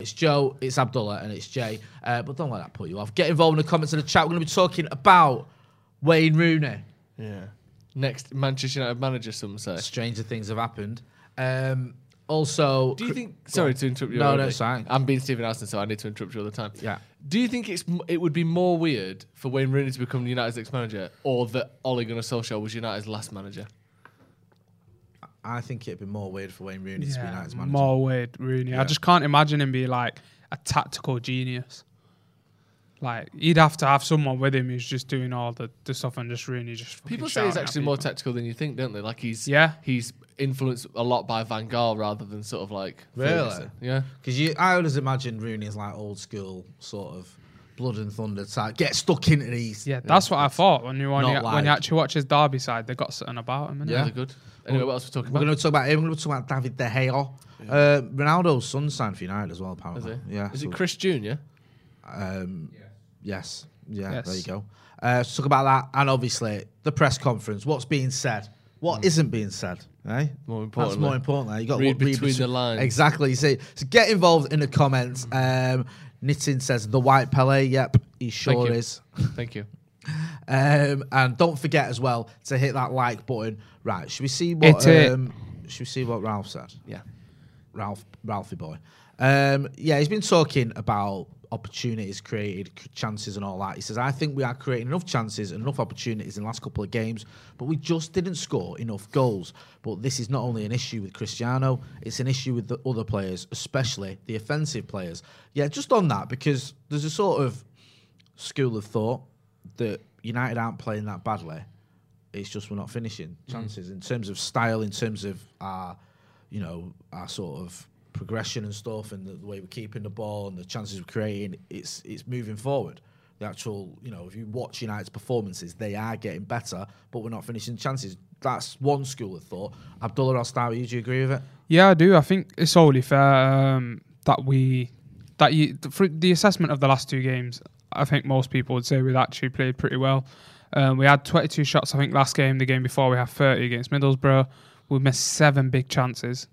It's Joe, it's Abdullah, and it's Jay. Uh, but don't let that put you off. Get involved in the comments of the chat. We're going to be talking about Wayne Rooney. Yeah. Next Manchester United manager, some say. Stranger things have happened. Um, also, Do you think? Sorry to interrupt you. No, no, already. it's fine. I'm being Stephen Howson, so I need to interrupt you all the time. Yeah. Do you think it's it would be more weird for Wayne Rooney to become United's next manager, or that Ole Gunnar Solskjaer was United's last manager? I think it'd be more weird for Wayne Rooney to be Yeah, United's manager. more weird, Rooney. Yeah. I just can't imagine him be like a tactical genius. Like he'd have to have someone with him who's just doing all the, the stuff and just Rooney just. People say he's actually more tactical than you think, don't they? Like he's Yeah. he's influenced a lot by Van Gaal rather than sort of like Really? Ferguson. Yeah. Because you, I always imagine Rooney as like old school sort of blood and thunder type. Get stuck into these. Yeah, that's what I thought when you when you, Not when you actually watch his Derby side. They got something about him. Yeah. They're good. Anyway, what else are we talking about? We're about? going to talk about him. We're going to talk about David De Gea. Uh, Ronaldo's son signed for United as well, Is apparently. it? Yeah. Is so- it Chris Junior? Um, yes. Yeah, Yes. there you go. Uh, let's talk about that. And obviously, the press conference. What's being said? What Hmm. not being said? Eh? More important. That's importantly. more important. You got to Read between the lines. Exactly. You see, so get involved in the comments. Um, Nitin says the white Pele. Yep, he sure you. is. Thank you. Um, and don't forget as well to hit that like button. Right? Should we see what? Um, should we see what Ralf said? Yeah. Ralf, Ralphie boy. Um, yeah, he's been talking about opportunities created, chances, and all that. He says, I think we are creating enough chances and enough opportunities in the last couple of games, but we just didn't score enough goals. But this is not only an issue with Cristiano, it's an issue with the other players, especially the offensive players. Yeah, just on that, because there's a sort of school of thought that United aren't playing that badly. It's just we're not finishing mm-hmm. chances in terms of style, in terms of our, you know, our sort of progression and stuff, and the, the way we're keeping the ball and the chances we're creating. It's it's moving forward. The actual, you know, if you watch United's performances, they are getting better, but we're not finishing chances. That's one school of thought. Abdullah, I'll start with you. Do you agree with it? Yeah, I do. I think it's only fair um, that we that you the assessment of the last two games. I think most people would say we've actually played pretty well. Um, we had 22 shots. I think last game, the game before, we had 30 against Middlesbrough. We missed seven big chances,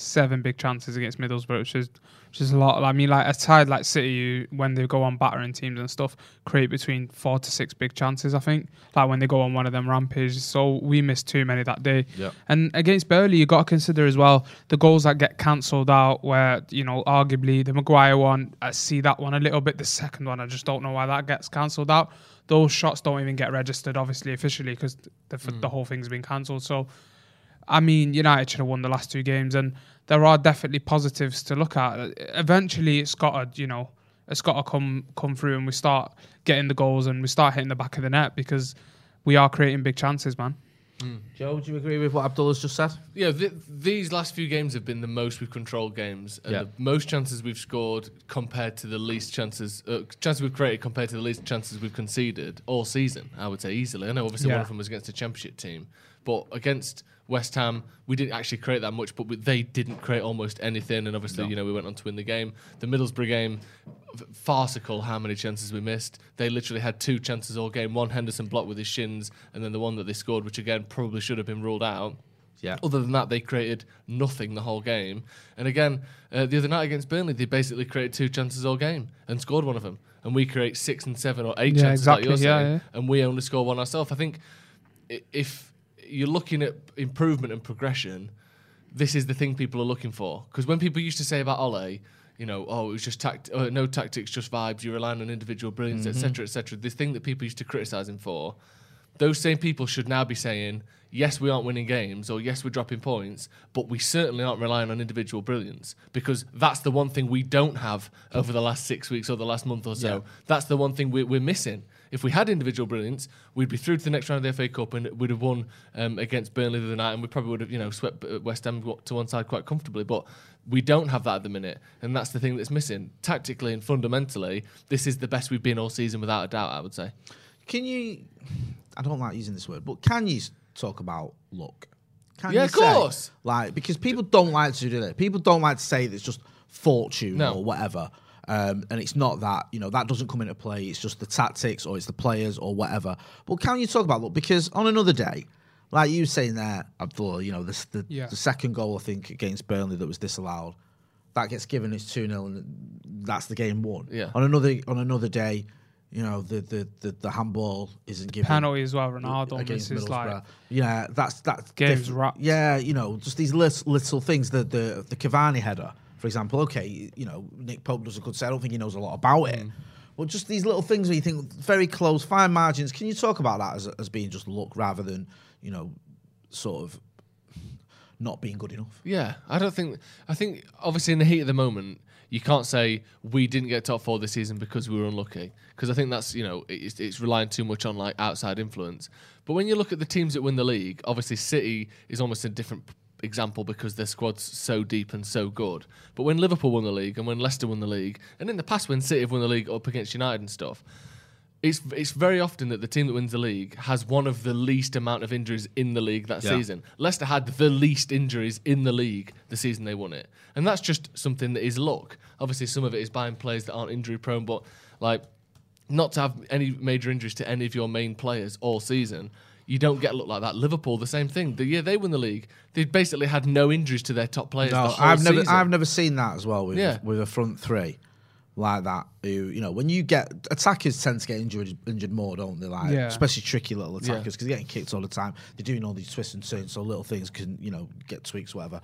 seven big chances against Middlesbrough, which is which is a lot. I mean, like a side like City, when they go on battering teams and stuff, create between four to six big chances. I think, like when they go on one of them rampages. So we missed too many that day. Yep. And against Burnley, you got to consider as well the goals that get cancelled out. Where you know, arguably the Maguire one, I see that one a little bit. The second one, I just don't know why that gets cancelled out. Those shots don't even get registered, obviously officially, because the, the mm. whole thing's been cancelled. So, I mean, United should have won the last two games, and there are definitely positives to look at. Eventually, it's got to, you know, it's got to come come through, and we start getting the goals, and we start hitting the back of the net because we are creating big chances, man. Joe, do you agree with what Abdullah's just said? Yeah, th- these last few games have been the most we've controlled games, and Yeah. the most chances we've scored compared to the least chances uh, chances we've created compared to the least chances we've conceded all season. I would say easily. I know obviously one of them was against a championship team, but against West Ham we didn't actually create that much, but we, they didn't create almost anything, and obviously you know we went on to win the game. The Middlesbrough game, farcical how many chances we missed. They literally had two chances all game. One Henderson blocked with his shins, and then the one that they scored, which again probably should have been ruled out. Yeah. Other than that, they created nothing the whole game. And again, uh, the other night against Burnley, they basically created two chances all game and scored one of them. And we create six and seven or eight Yeah, chances like you're exactly, yeah, saying, yeah. and we only score one ourselves. I think if you're looking at improvement and progression, this is the thing people are looking for. Because when people used to say about Ole, you know, oh, it was just tact- uh, no tactics, just vibes. You're relying on individual brilliance, Mm-hmm. etc., etc. This thing that people used to criticize him for, those same people should now be saying, yes, we aren't winning games, or yes, we're dropping points, but we certainly aren't relying on individual brilliance because that's the one thing we don't have over the last six weeks or the last month or so. Yeah. That's the one thing we, we're missing If we had individual brilliance, we'd be through to the next round of the FA Cup and we'd have won um, against Burnley the other night, and we probably would have, you know, swept uh, West Ham to one side quite comfortably. But we don't have that at the minute, and that's the thing that's missing. Tactically and fundamentally, this is the best we've been all season, without a doubt. I would say. Can you? I don't like using this word, but can you talk about luck? Can Yeah, you of say, course. Like because people don't like to do that. People don't like to say that it's just fortune No. or whatever. Um, and it's not that you know that doesn't come into play. It's just the tactics or it's the players or whatever. But can you talk about luck? Because on another day, like you saying there, Abdullah, you know this, the Yeah. the second goal I think against Burnley that was disallowed, that gets given it's two 0 and that's the game won. Yeah. On another on another day, you know the the the, the handball isn't given Penalty as well. Ronaldo against misses like Middlesbrough. yeah, that's that's Game's different. wrapped. Yeah, you know, just these little, little things. The the the Cavani header, for example. Okay, you know, Nick Pope does a good set. I don't think he knows a lot about it. Mm. But just these little things where you think very close, fine margins. Can you talk about that as, as being just luck rather than you know, sort of not being good enough? Yeah, I don't think. I think obviously in the heat of the moment, you can't say we didn't get top four this season because we were unlucky. Because I think that's you know it's, it's relying too much on like outside influence. But when you look at the teams that win the league, obviously City is almost a different example because their squad's so deep and so good. But when Liverpool won the league and when Leicester won the league, and in the past when City have won the league up against United and stuff. It's it's very often that the team that wins the league has one of the least amount of injuries in the league that Yeah. season. Leicester had the least injuries in the league the season they won it, and that's just something that is luck. Obviously, some of it is buying players that aren't injury prone, but like not to have any major injuries to any of your main players all season. You don't get luck like that. Liverpool, the same thing. The year they won the league, they basically had no injuries to their top players. the No, whole I've never season. I've never seen that as well with Yeah. with a front three like that. Who you know when you get attackers tend to get injured injured more, don't they? Like Yeah. especially tricky little attackers because they're getting kicked all the time. They're doing all these twists and turns, so little things can you know get tweaks, whatever.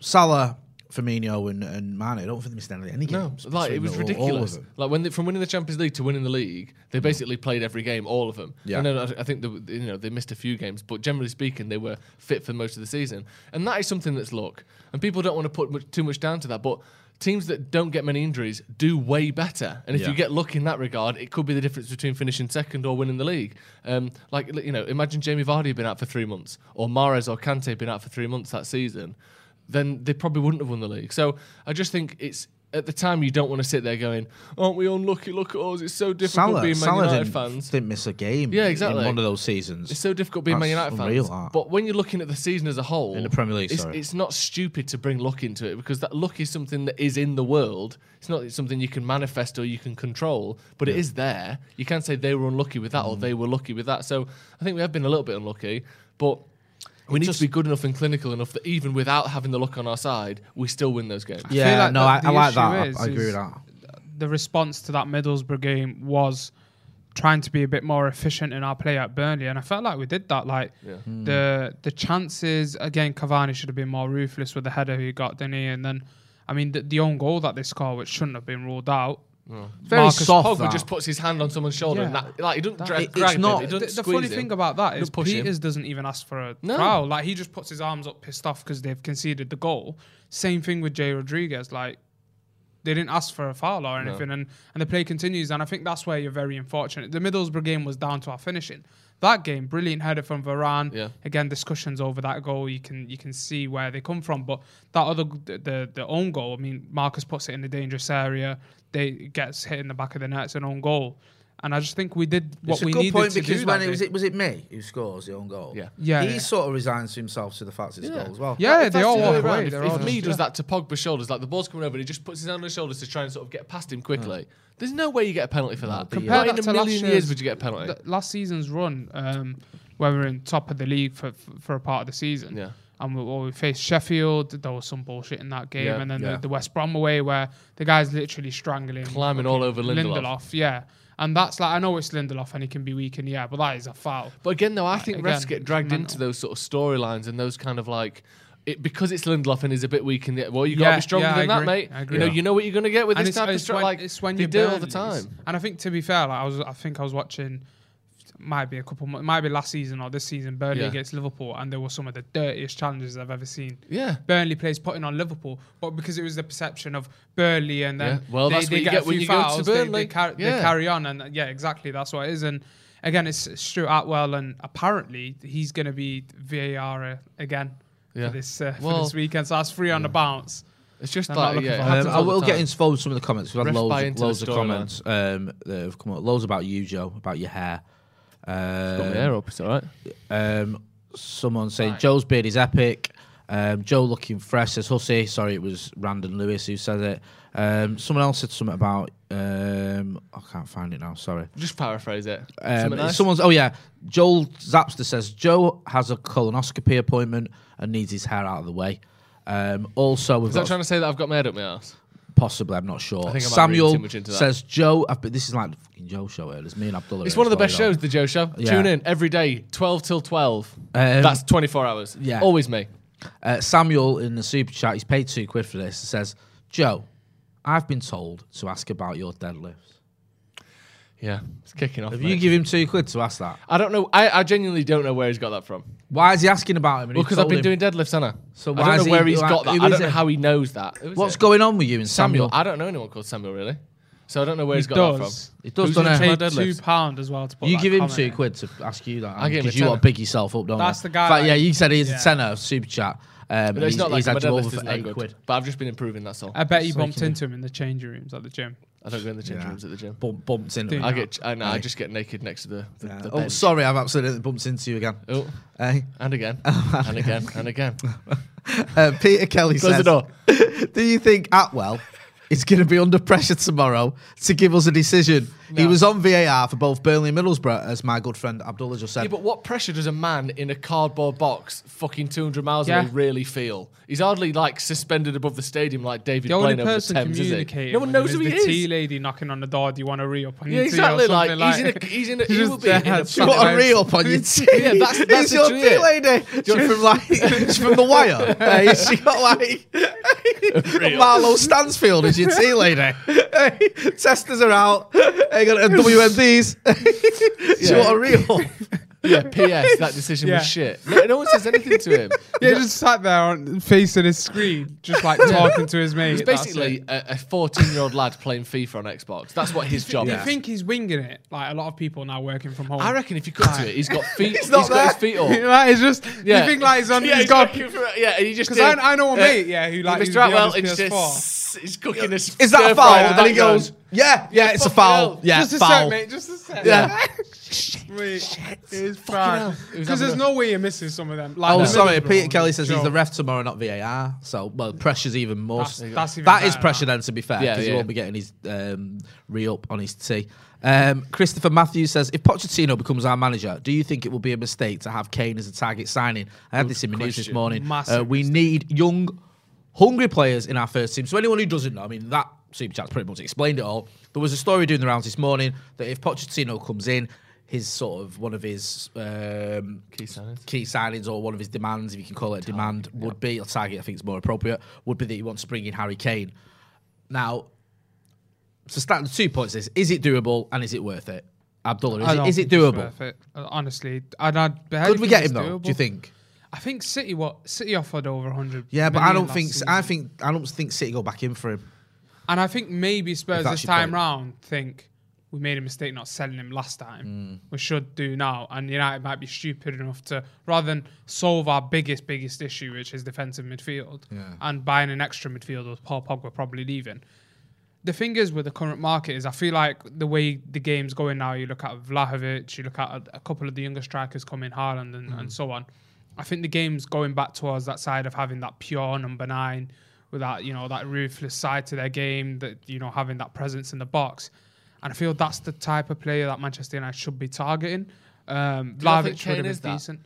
Salah, Firmino, and and Mane. I don't think they missed any any No, games. like it between was all- all of ridiculous. them. like when they, from winning the Champions League to winning the league, they basically played every game, all of them. Yeah. And then I, I think the, you know they missed a few games, but generally speaking, they were fit for most of the season. And that is something that's luck. And people don't want to put much, too much down to that, but teams that don't get many injuries do way better. And if Yeah. you get luck in that regard, it could be the difference between finishing second or winning the league. Um, like you know, imagine Jamie Vardy had been out for three months, or Mahrez or Kante had been out for three months that season then they probably wouldn't have won the league. So I just think it's at the time you don't want to sit there going, "Aren't we unlucky? Look at us! It's so difficult Salah, being Man Salah United didn't, fans. didn't miss a game. Yeah, exactly. In one of those seasons. It's so difficult being Man United unreal, fans. that. But when you're looking at the season as a whole, In the Premier League, it's, sorry. it's not stupid to bring luck into it because that luck is something that is in the world. It's not something you can manifest or you can control, but it is there. You can't say they were unlucky with that or Mm. they were lucky with that. So I think we have been a little bit unlucky, but. We need just- to be good enough and clinical enough that even without having the luck on our side, we still win those games. yeah, like no, the- I, the I like issue that. I- I, agree with that. the response to that Middlesbrough game was trying to be a bit more efficient in our play at Burnley, and I felt like we did that. Like Yeah. Hmm. the the chances again, Cavani should have been more ruthless with the header he got, didn't he? And then, I mean, the, the own goal that they scored, which shouldn't have been ruled out. Very Marcus soft. Pogba that. just puts his hand on someone's shoulder and that, like he doesn't That- drag, It- it's drag not- him, he The, doesn't the funny him. thing about that is Don't him. Peters doesn't even ask for a No. foul. Like he just puts his arms up, pissed off because they've conceded the goal. Same thing with Jay Rodriguez. Like they didn't ask for a foul or anything, and and the play continues. And I think that's where you're very unfortunate. The Middlesbrough game was down to our finishing. That game, brilliant header from Varane. Yeah. Again, discussions over that goal. You can you can see where they come from, but that other the the, the own goal. I mean, Marcus puts it in the dangerous area. They gets hit in the back of the net. It's an own goal. And I just think we did what It's a we good needed point to because do. when that it was day. it was it Mee who scores the own goal. Yeah. Yeah, he yeah. sort of resigns himself to the fact it's Yeah. goal as well. Yeah, If they all the walk way away. If, if Mee just- does yeah. that to Pogba's shoulders, like the ball's coming over and he just puts his hand on his shoulders to try and sort of get past him quickly. There's no way you get a penalty for that. Compare Not in to a million year's- years would you get a penalty. last season's run, um, where we were in top of the league for for, for a part of the season. Yeah. And we, well, we faced Sheffield. There was some bullshit in that game, Yeah, and then yeah. the, the West Brom away where the guy's literally strangling, Climbing all over Lindelof. Yeah, and that's like I know it's Lindelof and he can be weak in the air, but that is a foul. But again, though, I think again, refs get dragged mental. into those sort of storylines and those kind of like. It, because it's Lindelof and he's a bit weak in the well, you got to be stronger yeah, than that, mate. You know, you know what you're going to get with and this it's, type of it's stri- when, like it's when you do it all the time. And I think to be fair, like I was, I think I was watching might be a couple, mo- might be last season or this season, Burnley Yeah. against Liverpool, and there were some of the dirtiest challenges I've ever seen. Yeah. Burnley plays putting on Liverpool, but because it was the perception of Burnley, and then Yeah. Well, they, that's they what you get, get a when few you go to fouls, they- They, Burnley. car- they carry on, and yeah, exactly, that's what it is. And again, it's Stuart Atwell, and apparently he's going to be VAR again Yeah. for this uh, for this weekend. So that's free on the bounce. It's just I'm not like looking yeah, for it that. Um, I will get time. into some of the comments. We've had Ref loads, loads of comments um, that have come up. Loads about you, Joe, about your hair. Got Um, my hair up. It's all right. um, someone saying Joe's beard is epic. Um, Joe looking fresh says Hussey. Sorry, it was Randon Lewis who said it. Um, someone else said something about. Um, I can't find it now. Sorry. Just paraphrase it. Um, nice? Someone's. Oh yeah, Joel Zapster says Joe has a colonoscopy appointment and needs his hair out of the way. Um, also, we've Is that trying to say that I've got my head up my ass? Possibly. I'm not sure. I think I might be reading Samuel too much into that. says Joe. I've been, this is like the fucking Joe show. Here. It's me and Abdullah. It's one of the best know. shows, the Joe Show. Yeah. Tune in every day, 12 till 12. Um, That's 24 hours. yeah. Always me. Uh, Samuel in the super chat, he's paid two quid for this. Says, Joe, I've been told to ask about your deadlifts. Yeah, it's kicking off. Have mate. you give him two quid to ask that? I don't know. I, I genuinely don't know where he's got that from. Why is he asking about him? and Well, because I've been him? doing deadlifts, Anna. So I why don't is know he- where he's why- got that. I don't know it? how he knows that. What's it? going on with you and Samuel? Samuel? I don't know anyone called Samuel really. So I don't know where He he's got does. that He does, Who's don't gonna he? my Paid two pound as well to put You give him two in. quid to ask you that. I give because you want to tenner. big yourself up, don't you? That's you? the guy In fact, yeah, you said he's yeah. a tenner super chat. Um, and. It's he's, not like he's my had you over for eight good. quid. But I've just been improving. That's all. I bet you So bumped into him in the changing rooms at the gym. I don't go in the change Yeah. rooms at the gym. Bump, bumped into Dude. I him. get. I know. I Aye. just get naked next to the. the, Yeah. the Oh, bench. sorry, I've absolutely bumped into you again. Oh, Hey, and again, and again, and again. uh, Peter Kelly Close says, the door. "Do you think Atwell is going to be under pressure tomorrow to give us a decision? He was on VAR for both Burnley and Middlesbrough, as my good friend Abdullah just said. Yeah, but what pressure does a man in a cardboard box, fucking 200 miles Yeah. away, really feel? He's hardly like suspended above the stadium like David The only Blaine over the person Thames, is he? communicating No one knows him who is he the tea lady knocking on the door. Do you want to re up on Yeah, your exactly. tea or Like something he's in a, he's in a, he Just will be in there, a She got a Sometimes- re up on your tea. Yeah, that's- that's your tea it. lady? She's from like she's from the wire. Hey, she got like Marlo Stanfield is your tea lady. Hey, testers are out. Hey, got a WMDs. she Yeah. got a real. Yeah, P.S. That decision Yeah. was shit. No, no one says anything to him. Yeah, just sat there on, facing his screen, just like talking to his mate. He's that's basically it. a 14 year old lad playing FIFA on Xbox. That's what his job is. You is. think he's winging it? Like a lot of people now working from home. I reckon if you cut to it, he's got feet. He's not he's got his there. feet up. right, it's just Yeah. you think like he's on. Yeah, he's got working for- yeah, and he just because did- I, I know a uh, mate, yeah, who like Mr. used to be on Atwell, his it's PS4. just he's cooking his. Is that a foul? fry in And he background. goes, yeah, yeah, it's a foul. hell. Yeah, just a foul. sec, mate. Just a sec. Yeah. Wait, it's Fucking hell. fine. He was Because there's no way you're missing some of them. Like Oh, the sorry. Peter one, Kelly says he's the ref tomorrow, not VAR. So, well, pressure's even more. That's, that's even That is pressure that. then, to be fair, Yeah, because he won't be getting his um, re up on his tea. Um, Christopher Matthews says, if Pochettino becomes our manager, do you think it will be a mistake to have Kane as a target signing? I had this in my news this morning. Uh, we need young, hungry players in our first team. So anyone who doesn't know, I mean, that super chat's pretty much explained it all. There was a story doing the rounds this morning that if Pochettino comes in, his sort of one of his um, Key signings. key signings or one of his demands, if you can call it a demand, would be a target. I think it's more appropriate. Would be that he wants to bring in Harry Kane. Now, to start the two points is: is it doable and is it worth it? Abdullah, is it, is it doable? it. Honestly, I'd, I'd Could we get him though? Do you think? I think City what City offered over 100. Yeah, but I don't think season. I think I don't think City go back in for him. and I think maybe Spurs this time point. round think we made a mistake not selling him last time. Mm. We should do now, and United might be stupid enough to rather than solve our biggest biggest issue, which is defensive midfield, Yeah. and buying an extra midfielder with Paul Pogba probably leaving. The thing is with the current market is I feel like the way the game's going now, you look at Vlahovic, you look at a, a couple of the younger strikers coming, Haaland and, Mm. and so on. I think the game's going back towards that side of having that pure number nine with that, you know, that ruthless side to their game, that, you know, having that presence in the box. And I feel that's the type of player that Manchester United should be targeting. Um, Do you not think Vlahovic would have been decent.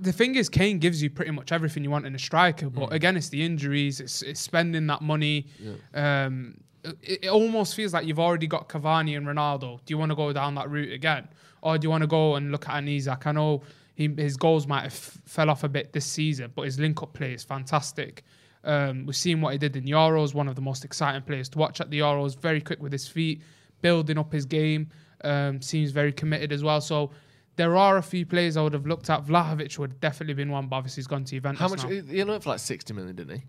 The thing is, Kane gives you pretty much everything you want in a striker, but Mm. again, it's the injuries, it's, it's spending that money. Um, it, it almost feels like you've already got Cavani and Ronaldo. Do you want to go down that route again, or do you want to go and look at an Isak? I know he, his goals might have f- fell off a bit this season, but his link-up play is fantastic. Um, we've seen what he did in Euros, one of the most exciting players to watch at the Euros. Very quick with his feet, building up his game. um, seems very committed as well. So there are a few players I would have looked at. Vlahovic would have definitely been one, but obviously he's gone to Juventus How much? now. You know, for like sixty million, didn't he?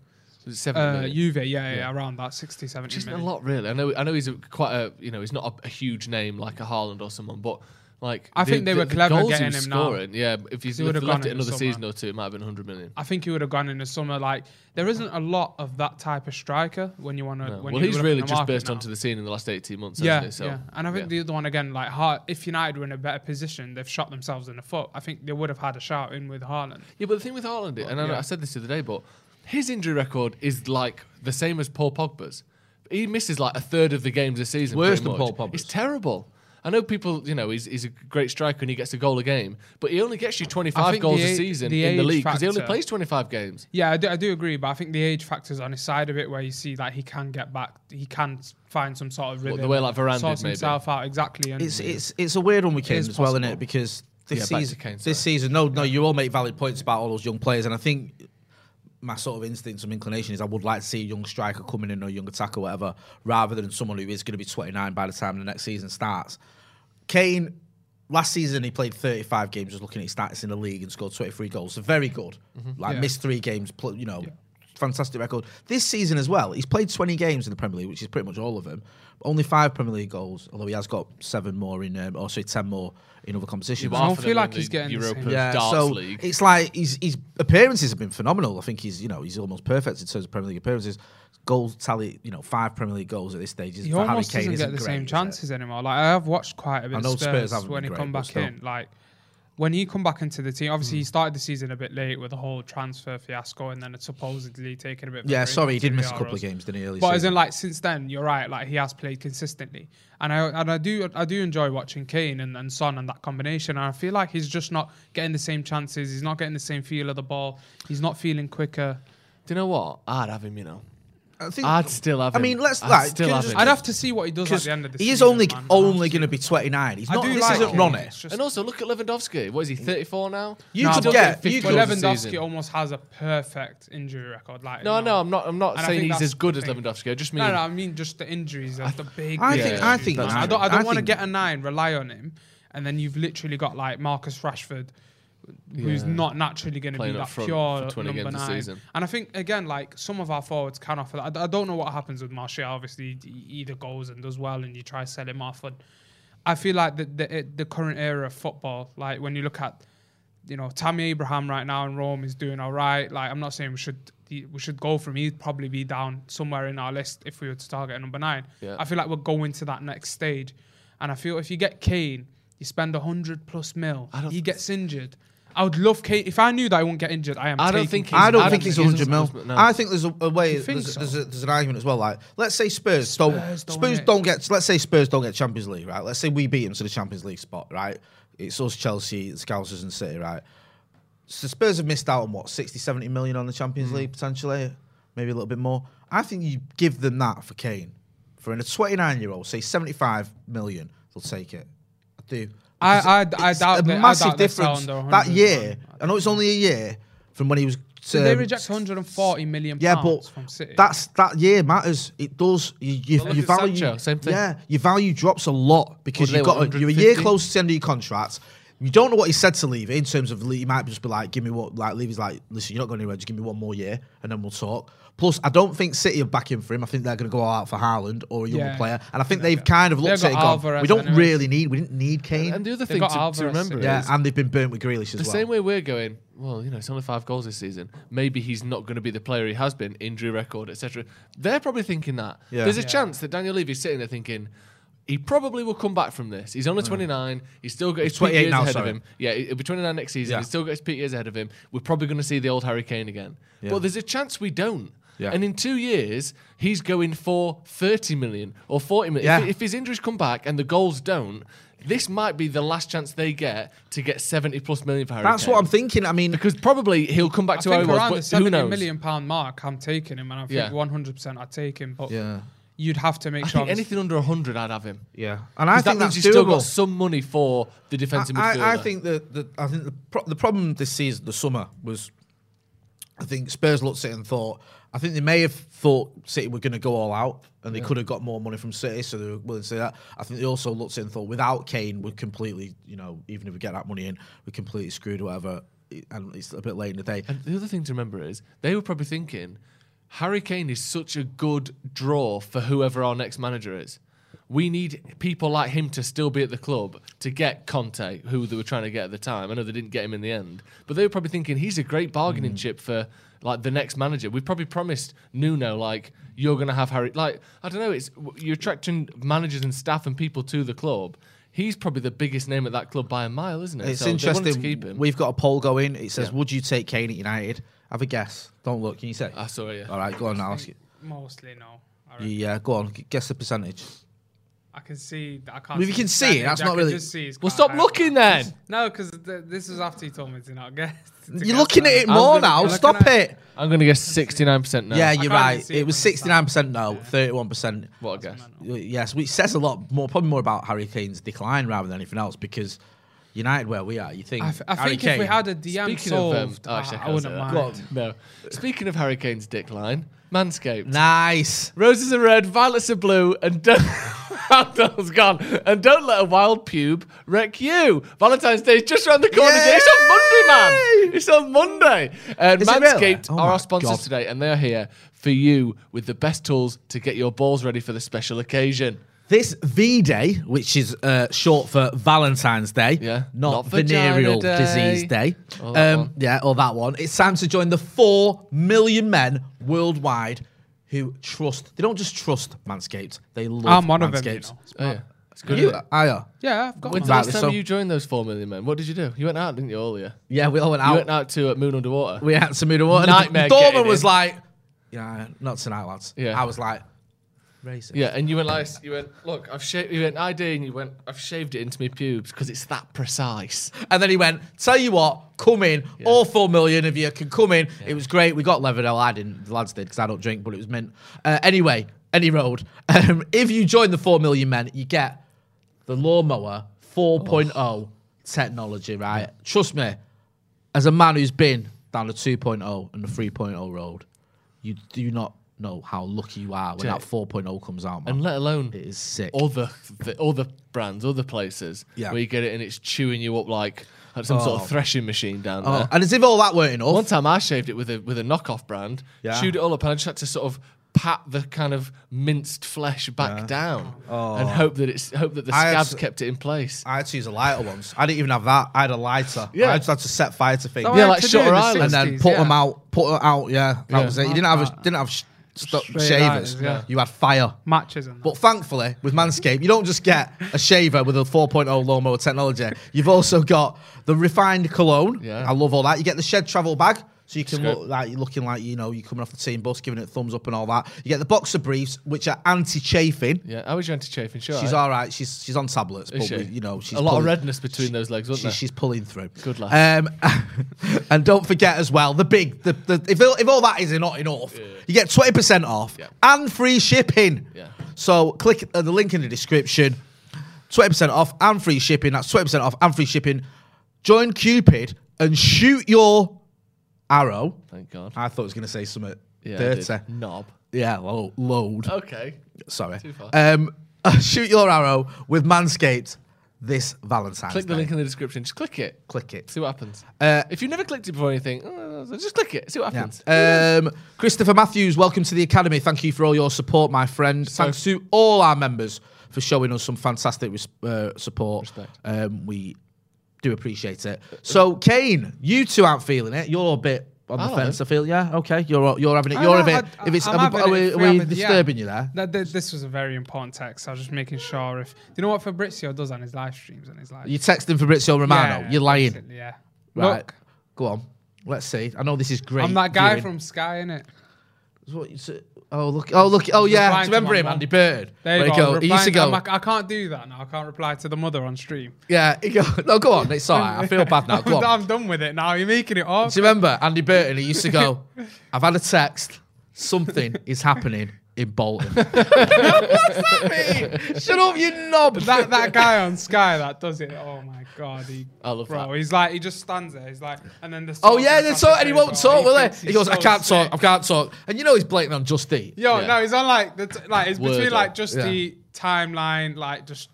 Was it seventy Uh, million? Juve, yeah, yeah, Yeah. around that 60, 70 Which isn't a lot, really. I know. I know he's a, quite a. You know, he's not a, a huge name like a Haaland or someone, but like I think they were clever goals he getting was him now. Yeah, if he's He left, would've left it another season or two, it might have been hundred million. I think he would have gone in the summer. Like there isn't a lot of that type of striker when you want to. No. Well, he's really just market burst now. onto the scene in the last eighteen months. Yeah, hasn't he? So, yeah, and I think yeah. the other one again, like Har- if United were in a better position, they've shot themselves in the foot. I think they would have had a shout in with Haaland. Yeah, but the thing with Haaland, and I, know yeah. I said this the other day, but his injury record is like the same as Paul Pogba's. He misses like a third of the games this season. Worse than much. Paul Pogba's. It's terrible. I know people, you know, he's, he's a great striker and he gets a goal a game, but he only gets you 25 goals the a a- season the in the league because he only plays 25 games. Yeah, I do, I do agree, but I think the age factor is on his side of it, where you see that he can get back, he can s- find some sort of What, rhythm, the way like Varane sorts did, maybe. himself out exactly. And It's it's it's a weird one with Kane is as well, isn't it? Because this Yeah, season, Kane, this season, no, no, you all make valid points about all those young players, and I think my sort of instinct, some inclination is I would like to see a young striker coming in or a young attacker, whatever, rather than someone who is going to be 29 by the time the next season starts. Kane, last season he played 35 games, just looking at his stats in the league and scored 23 goals. So very good. Mm-hmm. Like Yeah. missed three games, you know, fantastic record. This season as well, he's played 20 games in the Premier League, which is pretty much all of them. Only five Premier League goals, although he has got seven more in, um, or sorry, 10 more in other competitions. I don't feel like he's getting the Europa Yeah, Darts so League. it's like his his appearances have been phenomenal. I think he's you know he's almost perfect in terms of Premier League appearances. Goals tally, you know, five Premier League goals at this stage. Is, he for Harry almost Kane doesn't get the great, same chances anymore. Like I have watched quite a bit I of know Spurs, Spurs when he great, come back still. in. Like when he come back into the team, obviously he Hmm. started the season a bit late with the whole transfer fiasco, and then it's supposedly taken a bit. Yeah, sorry, he did miss a couple of games, didn't he? Early But as in, like since then, you're right. Like he has played consistently, and I and I do I do enjoy watching Kane and, and Son and that combination. And I feel like he's just not getting the same chances. He's not getting the same feel of the ball. He's not feeling quicker. Do you know what? I'd have him, you know. I think I'd still have I mean, let's I'd like still have just- him. I'd have to see what he does at the end of the he season. is only man. only going to be 29. He's I not. do This like isn't him. Ronnie. Just- And also look at Lewandowski. What is he? 34 now? You No, could but- get. but You could, Lewandowski almost has a perfect injury record. Like No, no, I'm not. I'm not And saying he's as good as. Lewandowski. I just mean No, no, I mean just the injuries. That's the big. I think. I think. I don't. I don't want to think- get a nine, rely on him, and then you've literally got like Marcus Rashford, who's Yeah. not naturally going to be that pure for 20 number nine. And I think again, like some of our forwards can offer that. I, I don't know what happens with Martial. Obviously, he either goes and does well, and you try to sell him off. And I feel like the the, it- the current era of football, like when you look at, you know, Tammy Abraham right now in Rome is doing all right. Like I'm not saying we should we should go for him. He'd probably be down somewhere in our list if we were to target number nine. Yeah. I feel like we're going to that next stage, and I feel if you get Kane, you spend a hundred plus mil. He gets injured. I would love Kane. If I knew that I wouldn't get injured, I am. I don't think Kane. I don't I think don't he's think 100 mil. no. I think there's a, a way. There's, so? there's, a, there's an argument as well. Like, let's say Spurs, don't. Spurs don't Spurs don't get. Let's say Spurs don't get Champions League, right? Let's say we beat them to the Champions League spot, right? It's us, Chelsea, it's Scousers, and City, right? So Spurs have missed out on what 60, 70 million on the Champions Mm. League potentially, maybe a little bit more. I think you give them that for Kane, for in a 29 year old, say 75 million, they'll take it. I do. I- I- I doubt a massive doubt difference. That year. I know it's only a year from when he was. Did they reject 140 million yeah, pounds but from City? that's that year matters. It does. You, you, Well, at value, Sancho, same thing. Yeah, your value drops a lot because do you've got a, you're a year close to the end of your contract. You don't know what he said to leave. In terms of, he might just be like, "Give me what." Like, leave. He's like, "Listen, you're not going anywhere. Just give me one more year, and then we'll talk." Plus, I don't think City are backing for him. I think they're going to go all out for Haaland or a younger Yeah. player, and I think they've kind of They've looked at it got and gone, Alvarez "We don't anyways. really need. We didn't need Kane." And the other They've thing got to, to remember yeah, is and they've been burnt with Grealish as the well. same way we're going. Well, you know, it's only five goals this season. Maybe he's not going to be the player he has been, injury record, etc. They're probably thinking that. Yeah. There's a Yeah. chance that Daniel Levy's sitting there thinking. He probably will come back from this. He's only uh. 29. He's still got his peak 28 years now, ahead sorry. of him. Yeah, he'll be 29 next season. Yeah. He's still got his peak years ahead of him. We're probably going to see the old Harry Kane again. Yeah. But there's a chance we don't. Yeah. And in two years, he's going for 30 million or 40 million. Yeah. If, if his injuries come back and the goals don't, this might be the last chance they get to get 70 plus million for Harry That's Kane. what I'm thinking. I mean, Because probably he'll come back I to how think he was, around the but who 70 knows? million pound mark, I'm taking him, and I think Yeah. 100% I'd take him. But yeah, you'd have to make I sure. think anything under 100, I'd have him. yeah, and I 'Cause that think means that's you've still doable. got some money for the defensive midfielder. I, I think that the I think the, pro- the problem this season, the summer, was I think Spurs looked at it and thought. I think they may have thought City were going to go all out, and they could have got more money from City, so they were willing to say that. I think they also looked at it and thought, without Kane, we're completely, you know, even if we get that money in, we're completely screwed, or whatever. And it's a bit late in the day. And the other thing to remember is they were probably thinking Harry Kane is such a good draw for whoever our next manager is. We need people like him to still be at the club to get Conte, who they were trying to get at the time. I know they didn't get him in the end, but they were probably thinking he's a great bargaining mm. chip for like the next manager. We probably promised Nuno like you're going to have Harry. Like I don't know, it's you're attracting managers and staff and people to the club. He's probably the biggest name at that club by a mile, isn't it? It's So interesting. to keep him. We've got a poll going. It says, Yeah. "Would you take Kane at United?" Have a guess. Don't look. Can you say? I saw it. All right, go on. I'll ask you. Mostly no. I, reckon. Yeah, go on. Guess the percentage. I can see. I can't. Well, if you can see it, that's not really- Just see his Well, stop looking then. No, because th- this was after you told me to not guess. to You're guess looking at that. it I'm more gonna- now. I'm Stop at- it. I'm going to guess 69% now. Yeah, you're can't right. see it It was from the 69 percent no, 31 percent What a guess. yes. Which says a lot more, probably more about Harry Kane's decline rather than anything else. Because United, where we are, you think I, Harry think if we had a DM Speaking of, um, oh, actually, I, I wouldn't mind. Go. No. Speaking of Harry Kane's dick line, Manscaped. nice. Roses are red, violets are blue, and don't. Outdoors gone. And don't let a wild pube wreck you. Valentine's Day is just around the corner. Yay! It's on Monday, man. It's on Monday. And Is it really? Manscaped Oh are our sponsors God. today, and they're here for you with the best tools to get your balls ready for the special occasion. This V Day, which is uh, short for Valentine's Day, Yeah. not, Not venereal Day. disease day. Or that Um, one. yeah, or that one. It's time to join the four million men worldwide who trust. They don't just trust Manscaped; they love I'm one of them. You Manscaped. know. Oh, yeah. It's good. You, isn't? I are. Yeah, I've got When's one. the last time so. you joined those four million men? What did you do? You went out, didn't you, earlier? Yeah, we all went You out. went out to uh, Moon Underwater. We had to Moon Underwater. water. Nightmare Dorman was in. like, "Yeah, not tonight, lads." Yeah. I was like, "Racist." Yeah, and you went like you went. Look, I've shaved. You went ID, and you went. I've shaved it into my pubes because it's that precise. And then he went, tell you what, come in. All four million of you can come in. It was great. We got Leverdale. I didn't. The lads did because I don't drink, but it was mint. Uh, anyway, any road. Um, if you join the four million men, you get the lawnmower 4.0 oh. technology, right? Trust me, as a man who's been down the 2.0 and the 3.0 road, you do not know how lucky you are when Jay, that 4.0 comes out, man. And let alone it is sick. other the other brands, other places Yeah. where you get it and it's chewing you up like, like some sort Oh. of threshing machine down Oh, there. and as if all that weren't enough. One time I shaved it with a with a knockoff brand, Yeah. chewed it all up, and I just had to sort of pat the kind of minced flesh back down oh. and hope that it's hope that the Oh. I had scabs to- kept it in place. I had to use a lighter once. I didn't even have that. I had a lighter. Yeah. I just had to set fire to things. So I Yeah, like to do Shutter in the Island. and then put yeah. them out. Put them out. Yeah, that Yeah. was it. You didn't have a, didn't have sh- st- shavers. lighters, yeah. You had fire. Matches and that. But thankfully, with Manscaped, you don't just get a shaver with a 4.0 lawnmower technology. You've also got the refined cologne. Yeah. I love all that. You get the shed travel bag. So you can look like you're looking like you know you're coming off the team bus, giving it thumbs up and all that. You get the boxer briefs, which are anti-chafing. Yeah, I was anti-chafing. Sure, She's all right. She's she's on tablets, Is but she? we, you know she's a lot of redness between those legs, wasn't she, there? she's pulling through. Good lad. Um, and don't forget as well the big the, the if, all- if all that is not enough, you get twenty percent off Yeah. and free shipping. Yeah. So click uh, the link in the description. Twenty percent off and free shipping. That's twenty percent off and free shipping. Join Cupid and shoot your arrow. Thank God. I thought I was going to say something Yeah, dirty. knob. Yeah, lo- load. Okay. Sorry. too far. Um, shoot your arrow with Manscaped this Valentine's Click the Day. link in the description. Just click it. Click it. See what happens. Uh, if you've never clicked it before, think, oh, just click it. See what Yeah. happens. Um, Christopher Matthews, welcome to the Academy. Thank you for all your support, my friend. Thanks to all our members for showing us some fantastic res- uh, support. Respect. Um, we do appreciate it. So, Kane, you two aren't feeling it. You're a bit on the I fence. it. I feel. Yeah. Okay. You're you're having it. You're know, having it. I- If it's I'm are we, are, we, are we it, yeah. disturbing you there? Th- this was a very important text. I was just making sure if you know what Fabrizio does on his live streams and his live. You texting Fabrizio Romano. Yeah, You're lying. Yeah. Right. Look, Go on. Let's see. I know this is great. I'm that guy viewing. from Sky, innit? What you say- Oh look! Oh look! Oh yeah! Replying remember him, mum. Andy Bird? There you go. He used to go. I can't do that now. I can't reply to the mother on stream. Yeah, he go, no, go on. It's all right. I feel bad now. Go on. I'm done with it now. You're making it up. Do you remember Andy Burton? He used to go, I've had a text. Something is happening. In Bolton. What's that mean? Shut up, you knob. that that guy on Sky that does it. Oh my god, he, I love bro. that. He's like he just stands there. He's like, and then the Oh yeah, they talk, and he won't talk, will thinks he? he's He goes, "I can't sick. talk, I can't talk," and you know he's blatantly on Just Eat. Yo, Yeah. no, he's on like the t- like it's Word between like up. just Yeah. the timeline, like just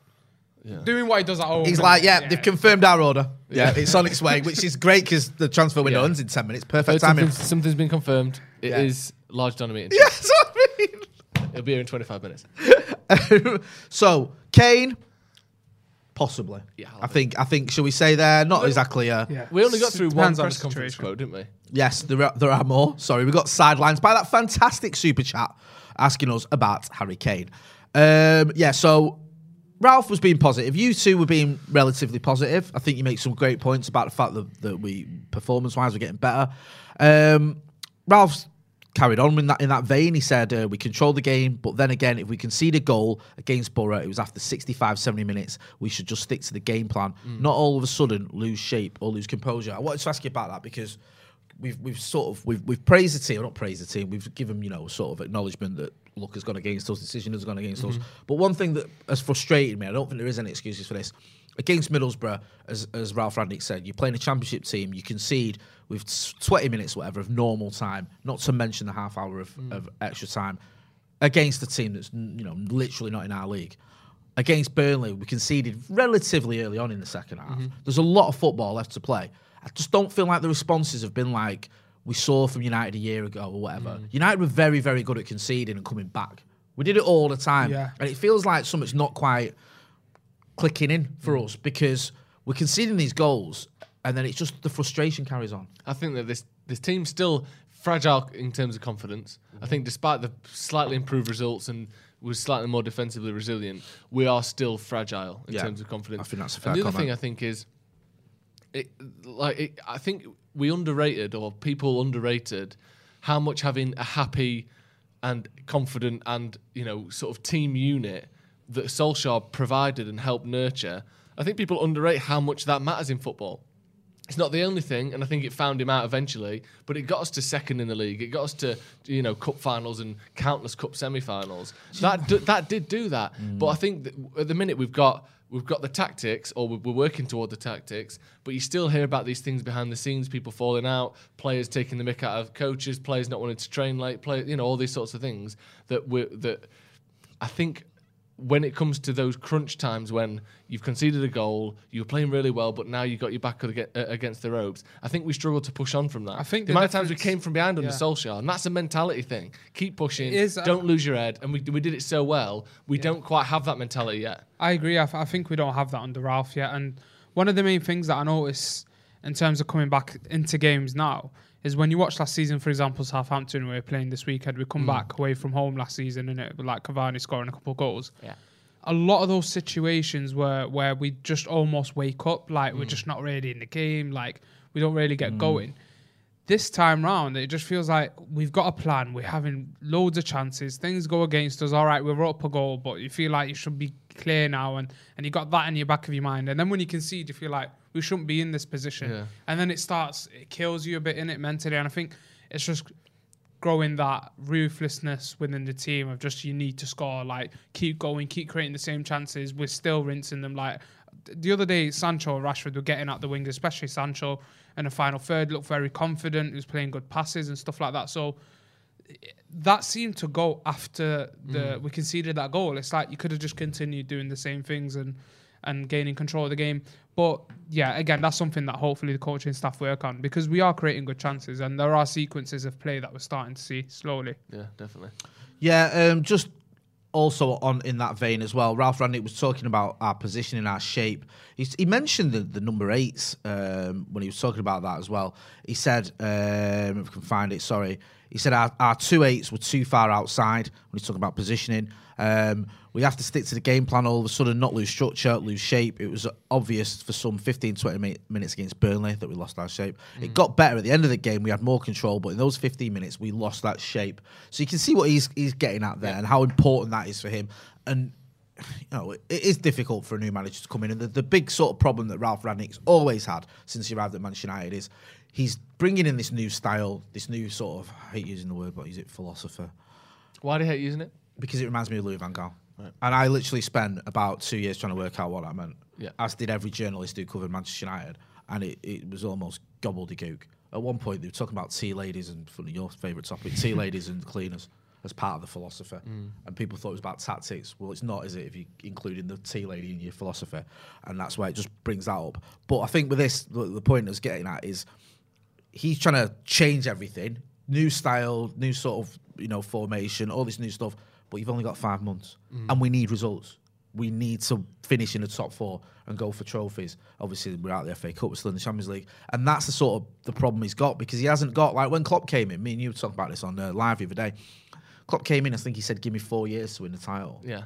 doing what he does at home. He's like, "Yeah, they've confirmed our order. Yeah, it's on its way," which is great because the transfer window Yeah. ends in ten minutes. Perfect timing. something's, something's been confirmed. It is Yeah. large Johnny meeting. Yeah, that's what I mean. It'll be here in 25 minutes. so Kane, possibly. Yeah, I'll I do. think. I think. Shall we say there? Not exactly. Uh, Yeah. We only got through one depends on press the conference situation. quote, didn't we? Yes, there are, there are more. Sorry, we got sidelines by that fantastic super chat asking us about Harry Kane. Um, yeah, so Ralf was being positive. You two were being relatively positive. I think you make some great points about the fact that, that we performance wise we're getting better. Um, Ralf's carried on in that in that vein. He said uh, we controlled the game, but then again, if we concede a goal against Borough, it was after 65, 70 minutes. We should just stick to the game plan, not all of a sudden lose shape or lose composure. I wanted to ask you about that because we've we've sort of we've we've praised the team, not praised the team. We've given you know sort of acknowledgement that luck has gone against us, decision has gone against us. Mm-hmm. But one thing that has frustrated me, I don't think there is any excuses for this. Against Middlesbrough, as, as Ralf Rangnick said, you're playing a championship team. You concede with 20 minutes, whatever, of normal time. Not to mention the half hour of, mm. of extra time against a team that's you know literally not in our league. Against Burnley, we conceded relatively early on in the second half. Mm-hmm. There's a lot of football left to play. I just don't feel like the responses have been like we saw from United a year ago or whatever. Mm. United were very, very good at conceding and coming back. We did it all the time, Yeah. and it feels like something's not quite clicking in for mm. us because we're conceding these goals, and then it's just the frustration carries on. I think that this this team's still fragile in terms of confidence. I think despite the slightly improved results and we're slightly more defensively resilient, we are still fragile in Yeah. terms of confidence. I think that's a And the other comment. thing I think is, it, like it, I think we underrated or people underrated how much having a happy and confident and you know sort of team unit that Solskjaer provided and helped nurture. I think people underrate how much that matters in football. It's not the only thing, and I think it found him out eventually. But it got us to second in the league. It got us to you know cup finals and countless cup semi-finals. That d- that did do that. Mm. But I think that at the minute we've got we've got the tactics, or we're working toward the tactics. But you still hear about these things behind the scenes: people falling out, players taking the mick out of coaches, players not wanting to train late, play you know all these sorts of things that we that I think when it comes to those crunch times when you've conceded a goal, you're playing really well, but now you've got your back uh, against the ropes. I think we struggle to push on from that. I think the the amount of times we came from behind under yeah. Solskjaer, and that's a mentality thing. Keep pushing, is, uh, don't lose your head, and we we did it so well. We don't quite have that mentality yet. I agree. I, I think we don't have that under Ralf yet. And one of the main things that I notice in terms of coming back into games now is when you watch last season, for example, Southampton, we were playing this weekend, we come mm. back away from home last season and it like Cavani scoring a couple of goals. Yeah. A lot of those situations where where we just almost wake up, like we're mm. just not really in the game, like we don't really get mm. going. This time round, it just feels like we've got a plan. We're having loads of chances. Things go against us. All right, we're up a goal, but you feel like you should be clear now, and and you got that in your back of your mind. And then when you concede, you feel like we shouldn't be in this position. Yeah. And then it starts, it kills you a bit in it mentally. And I think it's just growing that ruthlessness within the team of just you need to score, like keep going, keep creating the same chances. We're still rinsing them. Like the other day, Sancho and Rashford were getting at the wing, especially Sancho in the final third, looked very confident. He was playing good passes and stuff like that. So that seemed to go after the mm. we conceded that goal. It's like you could have just continued doing the same things and and gaining control of the game. But yeah, again, that's something that hopefully the coaching staff work on because we are creating good chances and there are sequences of play that we're starting to see slowly. Yeah, definitely. Yeah, um, just also on in that vein as well. Ralf Rangnick was talking about our positioning, our shape. He's, he mentioned the, the number eights um, when he was talking about that as well. He said, um, if I can find it, sorry. He said our, our two eights were too far outside when he's talking about positioning. Um, we have to stick to the game plan all of a sudden, not lose structure, lose shape. It was obvious for some 15, 20 mi- minutes against Burnley that we lost our shape. It mm. got better at the end of the game. We had more control, but in those 15 minutes, we lost that shape. So you can see what he's he's getting at there and how important that is for him. And you know, it is difficult for a new manager to come in. And the, the big sort of problem that Ralf Rangnick's always had since he arrived at Manchester United is he's bringing in this new style, this new sort of, I hate using the word, but is it philosopher? Why do you hate using it? because it reminds me of Louis Van Gaal. And I literally spent about two years trying to work out what that meant. Yeah. As did every journalist who covered Manchester United. And it, it was almost gobbledygook. At one point, they were talking about tea ladies and your favourite topic, tea ladies and cleaners as part of the philosophy. Mm. And people thought it was about tactics. Well, it's not, is it, if you're including the tea lady in your philosopher? And that's why it just brings that up. But I think with this, the, the point I was getting at is he's trying to change everything, new style, new sort of you know formation, all this new stuff. But you've only got five months, and we need results. We need to finish in the top four and go for trophies. Obviously, we're out of the FA Cup, we're still in the Champions League, and that's the sort of the problem he's got because he hasn't got like when Klopp came in. Me and you were talking about this on uh, live the other day. Klopp came in, I think he said, "Give me four years to win the title." Yeah.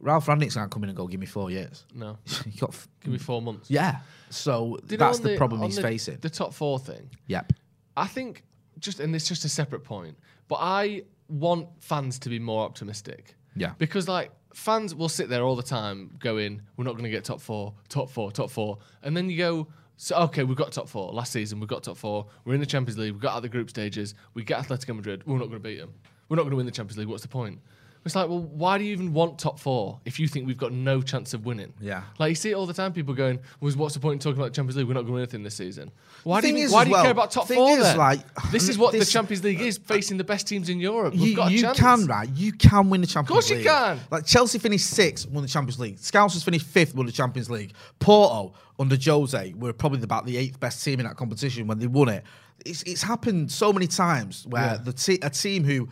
Ralf Rangnick's can't come in and go, "Give me four years." No. he got, f- Give me four months. yeah. So know that's on the, problem he's the- facing. The top four thing. yep. I think just and it's just a separate point, but I want fans to be more optimistic. Yeah. Because like fans will sit there all the time going, "We're not going to get top four, top four, top four. and then you go. So okay, we've got top four last season. We've got top four. We're in the Champions League. We've got out of the group stages. We get Atletico Madrid. We're not going to beat them. We're not going to win the Champions League. What's the point? It's like, well, why do you even want top four if you think we've got no chance of winning? Yeah. Like you see it all the time. People going, "Was what's the point in talking about the Champions League? We're not going to win anything this season." Why do you is why do you well- care about top four? is, then? like, this is what this- the Champions League is, uh, facing the best teams in Europe. We've you, got you chance. can, right? You can win the Champions League. Of course you can. Like Chelsea finished sixth, won the Champions League. Scousers finished fifth, won the Champions League. Porto under Jose were probably about the eighth best team in that competition when they won it. It's, it's happened so many times where Yeah. the te- a team who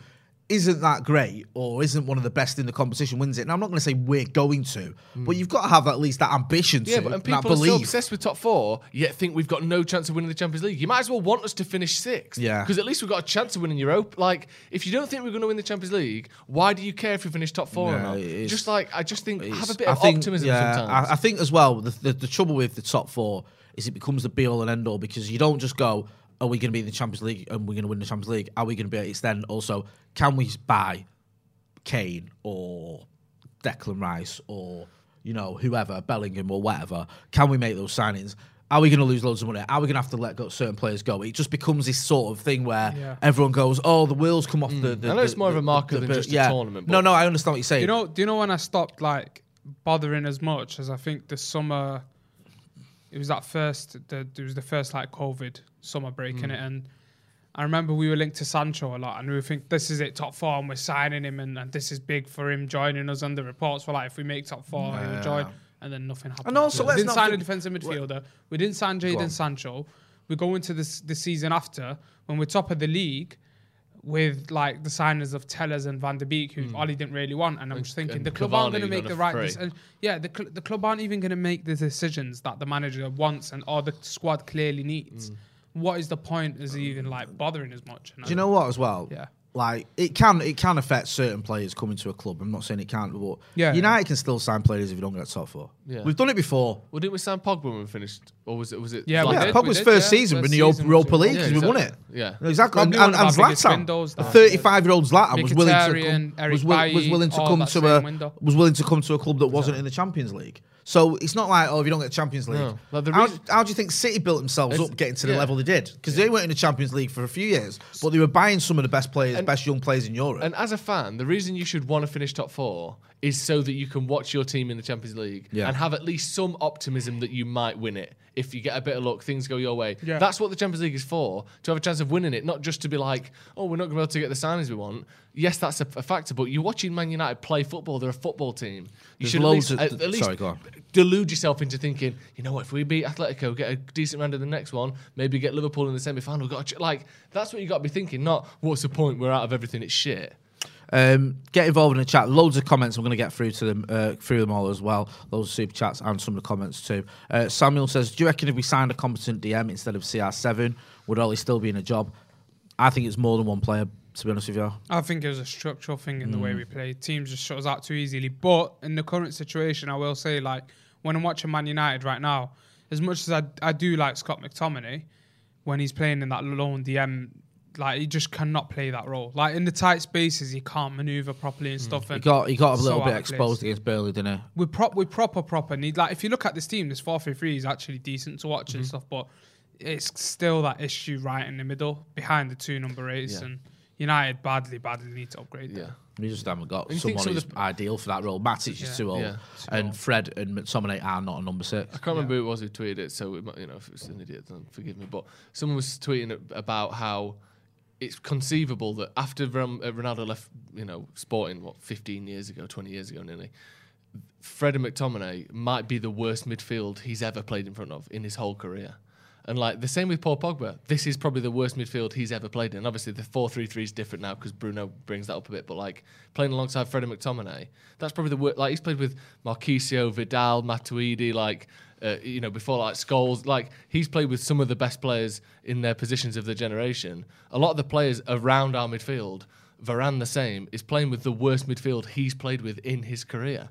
isn't that great or isn't one of the best in the competition wins it. And I'm not going to say we're going to, but you've got to have at least that ambition. Yeah, to, but and people that are belief. obsessed with top four, yet think we've got no chance of winning the Champions League. You might as well want us to finish sixth. Yeah. Because at least we've got a chance of winning Europe. Like, if you don't think we're going to win the Champions League, why do you care if we finish top four or Yeah, not? Just like, I just think, have a bit I of think- optimism yeah, sometimes. I, I think as well, the, the, the trouble with the top four is it becomes the be all and end all because you don't just go, are we going to be in the Champions League and we're going to win the Champions League? Are we going to be? It's then also, can we buy Kane or Declan Rice or, you know, whoever, Bellingham or whatever? Can we make those signings? Are we going to lose loads of money? Are we going to have to let go, certain players go? It just becomes this sort of thing where Yeah. everyone goes, "Oh, the wheels come off the." the Mm. I know it's the- more of a the- marker the- than the- just a tournament, No, but- no, I understand what you're saying. You know, do you know when I stopped like bothering as much as I think the summer? It was that first. The, it was the first like COVID summer break in it, mm. and I remember we were linked to Sancho a lot, and we think this is it, top four, and we're signing him, and, and this is big for him joining us. And the reports were like, if we make top four, he will join, and then nothing happened. And also, we let's didn't not sign a defensive midfielder. We didn't sign on. Jadon Sancho. We go into this the season after when we're top of the league. With like the signers of Telles and Van der Beek, who Ollie didn't really want, and I'm just thinking the club aren't going to make the right free. decision. Yeah, the, cl- the club aren't even going to make the decisions that the manager wants and or the squad clearly needs. What is the point? Is he even like bothering as much? And Do you know what as well? Yeah. Like it can it can affect certain players coming to a club. I'm not saying it can't, but Yeah. United can still sign players if you don't get top four. Yeah. We've done it before. well, didn't we sign Pogba when we finished? Or was it, was it? Yeah, we like yeah, did. Pogba's did, first yeah. season First in the season Europa was- League Yeah, because we won it. Yeah. Exactly, and, Probably one and, of and Zlatan, a 35 year old Zlatan was willing to come, was, was willing to come that to a window. was willing to come to a club that wasn't in the Champions League. So it's not like oh, if you don't get the Champions League, No. Like, how, reason- how do you think City built themselves up getting to the yeah. level they did? Because they weren't in the Champions League for a few years, but they were buying some of the best players, best young players in Europe. And as a fan, the reason you should want to finish top four is so that you can watch your team in the Champions League Yeah. and have at least some optimism that you might win it. If you get a bit of luck, things go your way. Yeah. That's what the Champions League is for, to have a chance of winning it, not just to be like, oh, we're not going to be able to get the signings we want. Yes, that's a, a factor, but you're watching Man United play football. They're a football team. You There's should loads at of- least, at, at least sorry, go on. Delude yourself into thinking, you know what, if we beat Atletico, get a decent round of the next one, maybe get Liverpool in the semi final, got ch-. like that's what you got to be thinking. Not what's the point? We're out of everything. It's shit. Um, get involved in the chat. Loads of comments. I'm going to get through to them, uh, through them all as well. Loads of super chats and some of the comments too. Uh, Samuel says, "Do you reckon if we signed a competent DM instead of CR7, would Ollie still be in a job?" I think it's more than one player. To be honest with you, I think it was a structural thing in the Mm. way we play. Teams just shut us out too easily. But in the current situation, I will say, like, when I'm watching Man United right now, as much as I, I do like Scott McTominay, when he's playing in that lone DM, like, he just cannot play that role. Like, in the tight spaces, he can't maneuver properly and stuff. he And Mm. got he got a little out bit exposed against Burnley, didn't he? we prop we proper proper need like if you look at this team, this four three three is actually decent to watch Mm-hmm. and stuff, but it's still that issue right in the middle behind the two number eights, Yeah. and United badly, badly need to upgrade. Yeah. them. We just haven't got you someone who's of the- ideal for that role. Matic is Yeah. too old, Yeah. and Fred and McTominay are not a number six. I can't remember who it was who tweeted it, so it might, you know if it's an idiot, then forgive me. But someone was tweeting about how it's conceivable that after uh, Ronaldo left, you know, Sporting what 15 years ago, 20 years ago, nearly, Fred and McTominay might be the worst midfield he's ever played in front of in his whole career. And like the same with Paul Pogba, this is probably the worst midfield he's ever played in. Obviously, the four-three-three is different now because Bruno brings that up a bit. But like playing alongside Fred and McTominay, that's probably the worst. Like he's played with Marchisio, Vidal, Matuidi, like uh, you know before like Scholes. Like he's played with some of the best players in their positions of the generation. A lot of the players around our midfield, Varane the same, is playing with the worst midfield he's played with in his career.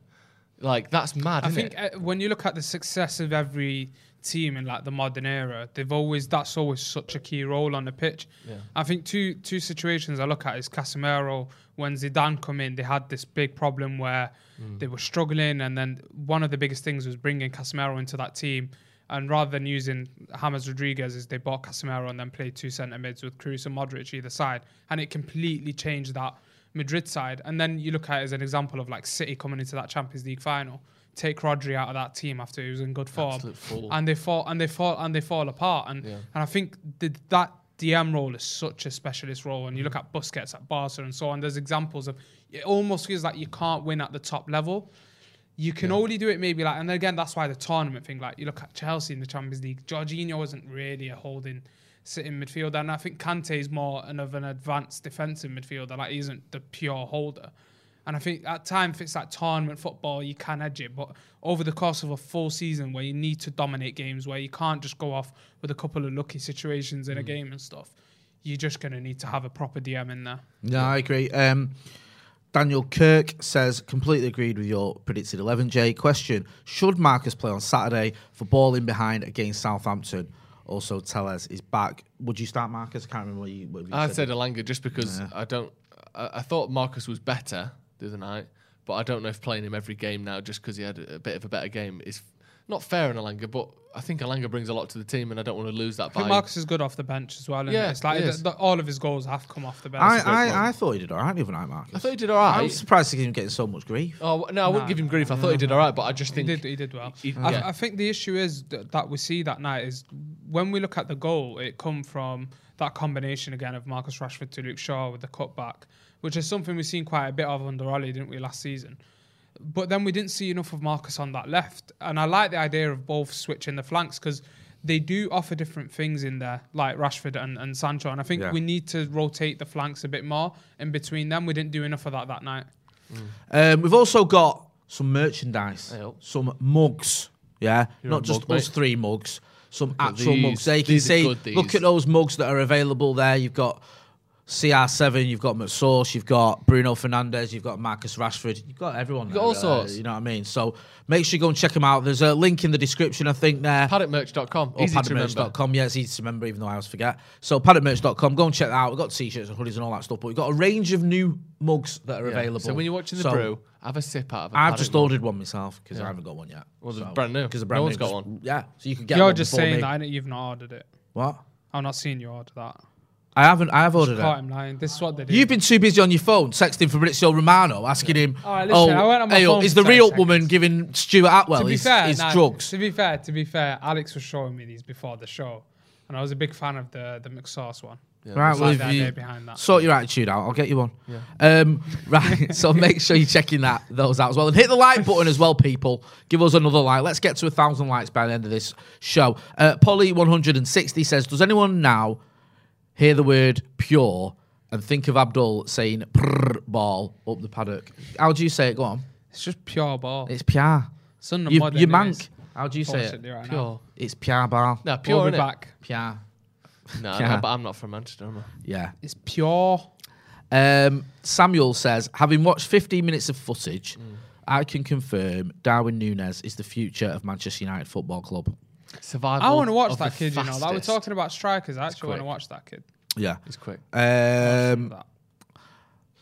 Like that's mad. I isn't think uh, when you look at the success of every team in like the modern era, they've always that's always such a key role on the pitch. Yeah. I think two two situations I look at is Casemiro when Zidane come in, they had this big problem where Mm. they were struggling, and then one of the biggest things was bringing Casemiro into that team. And rather than using James Rodriguez, is they bought Casemiro and then played two centre mids with Kroos and Modric either side, and it completely changed that Madrid side. And then you look at it as an example of like City coming into that Champions League final, take Rodri out of that team after he was in good form, and they fall and they fall and they fall apart. And Yeah. and I think the, that DM role is such a specialist role. And you look at Busquets at Barca and so on. There's examples of it almost feels like you can't win at the top level. You can only do it maybe like, and again, that's why the tournament thing. Like you look at Chelsea in the Champions League, Jorginho wasn't really a holding sitting midfielder, and I think Kante is more an, of an advanced defensive midfielder. Like he isn't the pure holder. And I think at times, if it's like tournament football, you can edge it. But over the course of a full season where you need to dominate games, where you can't just go off with a couple of lucky situations in a game and stuff, you're just going to need to have a proper DM in there. No, I agree. Um, Daniel Kirk says, completely agreed with your predicted 11J. Question Should Marcus play on Saturday for ball in behind against Southampton? Also, Telles is back. Would you start Marcus? I can't remember what you, what you I said. said Elanga just because I don't. I, I thought Marcus was better the other night, but I don't know if playing him every game now just because he had a, a bit of a better game is not fair on Elanga. But I think Elanga brings a lot to the team, and I don't want to lose that I think. Marcus is good off the bench as well. And Yeah, it's like he the, is. the, all of his goals have come off the bench. I, a great point. I, I thought he did all right the other night, Marcus. I thought he did all I right. was surprised to see him getting so much grief. Oh no, I wouldn't give him grief. I thought he did all right, but I just He think did. He did well. he- I, yeah. I think the issue is that, that we see that night is when we look at the goal, it come from that combination again of Marcus Rashford to Luke Shaw with the cutback, which is something we've seen quite a bit of under Ollie, didn't we, last season? But then we didn't see enough of Marcus on that left, and I like the idea of both switching the flanks because they do offer different things in there, like Rashford and, and Sancho. And I think Yeah. we need to rotate the flanks a bit more in between them. We didn't do enough of that that night. Um, we've also got some merchandise, Hey, oh. some mugs. Yeah, You're not just mug, us mate. three mugs. Some at actual these. mugs. They can see. good. Look at those mugs that are available there. You've got CR7, you've got McSauce, you've got Bruno Fernandes, you've got Marcus Rashford, you've got everyone. got there, all uh, sorts. You know what I mean? So make sure you go and check them out. There's a link in the description, I think, there. paddockmerch.com. or Easy to paddockmerch.com. Yeah, it's easy to remember, even though I always forget. So paddockmerch.com, go and check that out. We've got t-shirts and hoodies and all that stuff, but we've got a range of new mugs that are Yeah. available. So when you're watching the So brew, have a sip out of a I've just mug. ordered one myself because I haven't got one yet. Well, they're brand new. Because No brand one's new. got one. Yeah, so you could get You're one just saying me. that. You've not ordered it. What? I'm not seeing you order that. I haven't. I have ordered Caught it. him lying. This is what they do. You've been too busy on your phone texting Fabrizio Romano, asking him, All right, listen, I went on my hey, oh, phone is for the 10 real seconds. woman giving Stuart Attwell to be his, fair, his nah, drugs? To be fair, to be fair, Alex was showing me these before the show, and I was a big fan of the the McSauce one. Right, It's well, like if the you idea behind that. sort your attitude out, I'll get you one. Um, right, so make sure you're checking that those out as well, and hit the like button as well, people. Give us another like. Let's get to a thousand likes by the end of this show. Uh, Polly 160 says, "Does anyone now hear the word pure and think of Abdul saying prrr ball up the paddock? How do you say it? Go on. It's just pure ball. It's pure. It's on the You, mud you mank. How do you say it? Fortunately right now. Pure. It's pure ball. No, We'll pure be back. Pure. No, Yeah. no, but I'm not from Manchester, am I? Yeah. It's pure. Um, Samuel says, having watched 15 minutes of footage, I can confirm Darwin Núñez is the future of Manchester United Football Club. Survival. I want to watch of that the kid. You know, that we're fastest. talking about strikers. I actually want to quick. watch that kid. Yeah. It's quick. Um, That.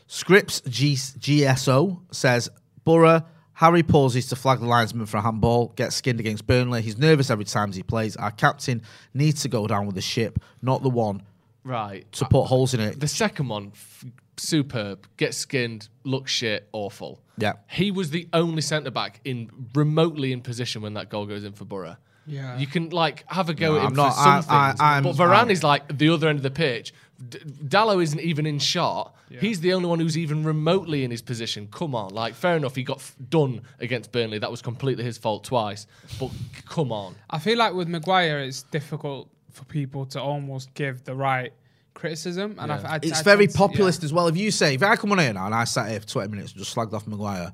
Scripps G- GSO says, Borough, Harry pauses to flag the linesman for a handball, gets skinned against Burnley. He's nervous every time he plays. Our captain needs to go down with the ship, not the one right. to put holes in it. The second one, f- superb. Get skinned, look shit, awful. Yeah. He was the only centre back in remotely in position when that goal goes in for Borough. Yeah. You can like have a go No, at him I'm for not- some I- things, I- I'm- but Varane I'm- is like the other end of the pitch. D- Dalot isn't even in shot. He's the only one who's even remotely in his position. Come on, like fair enough. He got f- done against Burnley. That was completely his fault twice. But come on, I feel like with Maguire, it's difficult for people to almost give the right criticism, and I, I, It's I very tend to- populist as well. If you say, if I come on here now and I sat here for 20 minutes and just slagged off Maguire,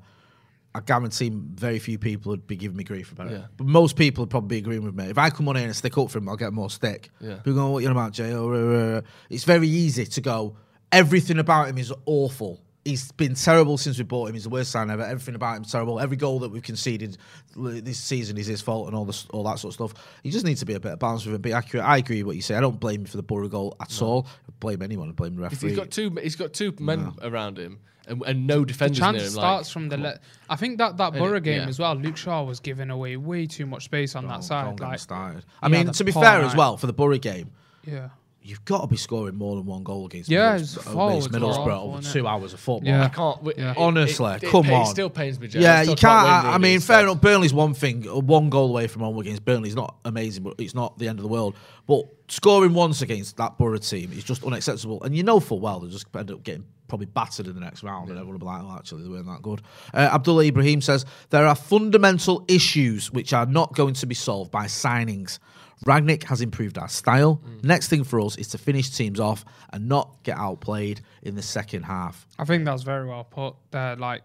I guarantee very few people would be giving me grief about it. Yeah. But most people would probably be agreeing with me. If I come on here and stick up for him, I'll get more stick. Yeah. People go, what you on about, Jay? Oh, uh, uh." It's very easy to go, everything about him is awful. He's been terrible since we bought him. He's the worst sign ever. Everything about him terrible. Every goal that we've conceded this season is his fault and all this, all that sort of stuff. He just needs to be a bit of balance with him, be accurate. I agree with what you say. I don't blame him for the Borough goal at all. I blame anyone. I blame the referee. he's got two. He's got two men around him and, and no defenders chance near him. starts like, from the. come. Le- I think that that And Borough it- game yeah. as well. Luke Shaw was giving away way too much space on that Don't side. get me Like, started. I mean, to be poor fair as well, for the Borough game, yeah, you've got to be scoring more than one goal against Yeah, Middlesbrough, it's against Middlesbrough over two hours of football. Yeah. I can't. it- Yeah. Honestly, it, it come pains- on. It still pains me. Joe. Yeah, you can't. I, I mean, instead. fair enough. Burnley's one thing. One goal away from home against Burnley is not amazing, but it's not the end of the world. But scoring once against that Borough team is just unacceptable. And you know full well they'll just end up getting probably battered in the next round, and everyone will be like, "Oh, actually, they weren't that good." Uh, Abdullah Ibrahim says there are fundamental issues which are not going to be solved by signings. Rangnick has improved our style. Mm. Next thing for us is to finish teams off and not get outplayed in the second half. I think that's very well put. There, like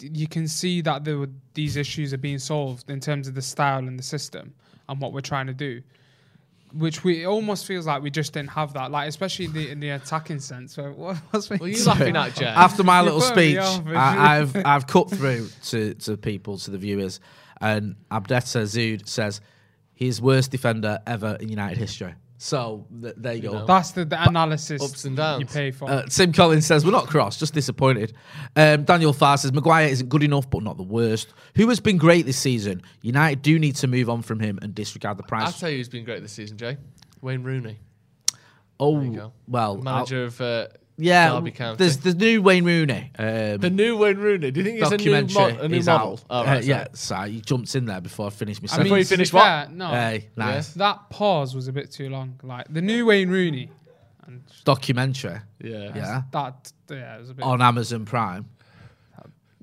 you can see that there were, these issues are being solved in terms of the style and the system and what we're trying to do. Which we it almost feels like we just didn't have that, like especially in the in the attacking sense. So what, what's Well, you laughing at Jay? After my little speech, off, I, I've I've cut through to, to people, to the viewers, and Abdetta Zood says he's worst defender ever in United history. So th- there you go. know. That's the, the analysis ups and downs. you pay for. Uh, Tim Collins says we're not cross, just disappointed. Um, Daniel Farr says Maguire isn't good enough, but not the worst. Who has been great this season? United do need to move on from him and disregard the price. I'll tell you who's been great this season, Jay. Wayne Rooney, oh, you go. well, I'll- manager of uh, yeah. Derby County. There's the new Wayne Rooney. Um, the new Wayne Rooney. Do you think it's a new, documentary mod- a new is model? out. Oh, Uh, yeah, sorry. so he jumps in there before I finish my I sentence. Before you to be finish what? fair, No, Hey, nice. that pause was a bit too long. Like the new Wayne Rooney, and Documentary. Yeah. Yeah. that yeah, it was a bit. On Amazon Prime.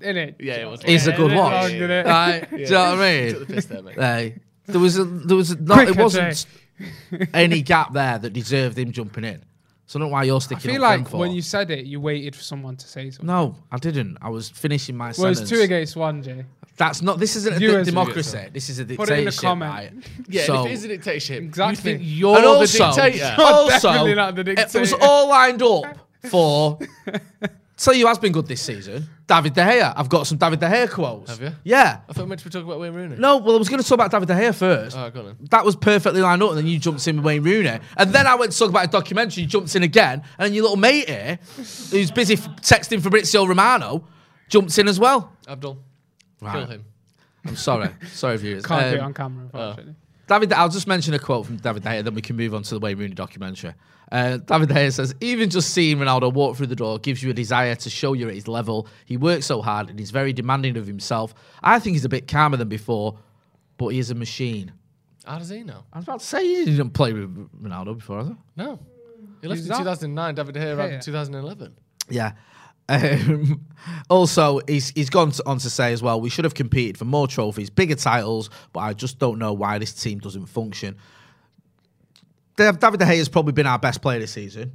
in it. Yeah, it was. Is a good it watch. long, didn't it? Right? Do you know what I Took the mean? piss there, mate. Hey, there was a there was a, not, it wasn't any gap there that deserved him jumping in. So I don't know why you're I sticking feel for him like when you said it, you waited for someone to say something. No, I didn't. I was finishing my well, sentence. it's two against one, Jay. That's not. This isn't a di- Viewers- democracy. This is a dictatorship. Put it in the dictatorship. comment. right? Yeah, So- if it is a dictatorship, Exactly. you think you're and the also, dictator. also, the it was all lined up for. Tell you who has been good this season. David De Gea. I've got some David De Gea quotes. Have you? Yeah. I thought we were meant to be talking about Wayne Rooney. No, well, I was going to talk about David De Gea first. Oh, go on. That was perfectly lined up, and then you jumped in with Wayne Rooney. And then I went to talk about a documentary, you jumped in again, and then your little mate here, who's busy f- texting Fabrizio Romano, jumped in as well. Abdul, kill Right. him. I'm sorry. sorry, viewers. Can't do it Um, on camera, unfortunately. David, I'll just mention a quote from David De Gea, then we can move on to the Wayne Rooney documentary. Uh, David De Gea says, even just seeing Ronaldo walk through the door gives you a desire to show you're at his level. He works so hard and he's very demanding of himself. I think he's a bit calmer than before, but he is a machine. How does he know? I was about to say, he didn't play with Ronaldo before, has he? No. He left Who's in that? 2009. David De Gea arrived Gea. in 2011. Yeah. Um, also, he's he's gone to, on to say as well, we should have competed for more trophies, bigger titles, but I just don't know why this team doesn't function. David De Gea has probably been our best player this season.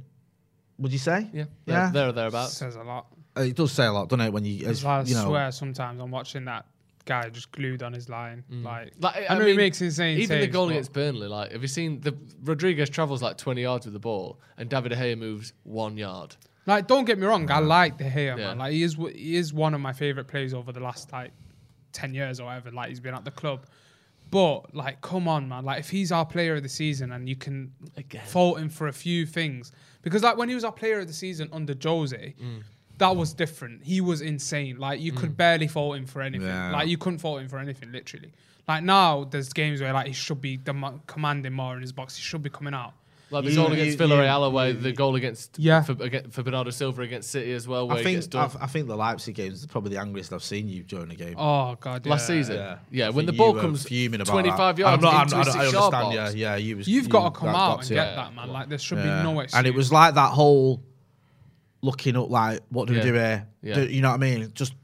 Would you say? Yeah. Yeah. There, there or thereabouts. Says a lot. Uh, it does say a lot, doesn't it? When you, as, I you know, swear sometimes I'm watching that guy just glued on his line. Like, Like, I know he makes insane Even the saves, goal against Burnley, like, have you seen the Rodriguez travels like 20 yards with the ball, and David De Gea moves one yard. Like, don't get me wrong, I like De Gea, Yeah. man. Like, he is he is one of my favorite players over the last like ten years or whatever. Like, he's been at the club. But like, come on, man. Like, if he's our player of the season, and you can Again. fault him for a few things, because like when he was our player of the season under Jose. Mm. That was different. He was insane. Like you could mm. barely fault him for anything. Yeah. Like you couldn't fault him for anything, literally. Like now, there's games where like he should be dem- commanding more in his box. He should be coming out. Like the You- goal against you- Villarreal you- away, the goal against Yeah. for, for Bernardo Silva against City as well, where I think. I, I think the Leipzig game is probably the angriest I've seen you during a game. Oh god, Last yeah. season, Yeah. yeah, when the think ball you were comes fuming about 25 that. yards I'm not, into I'm a not, I six-yard understand. box. Yeah, yeah. You was. You've you- got to come out got and to get that, man. Like there should Yeah. be no excuse. And it was like that whole looking up, like, what do Yeah. we do here? Yeah. Do- you know what I mean? Just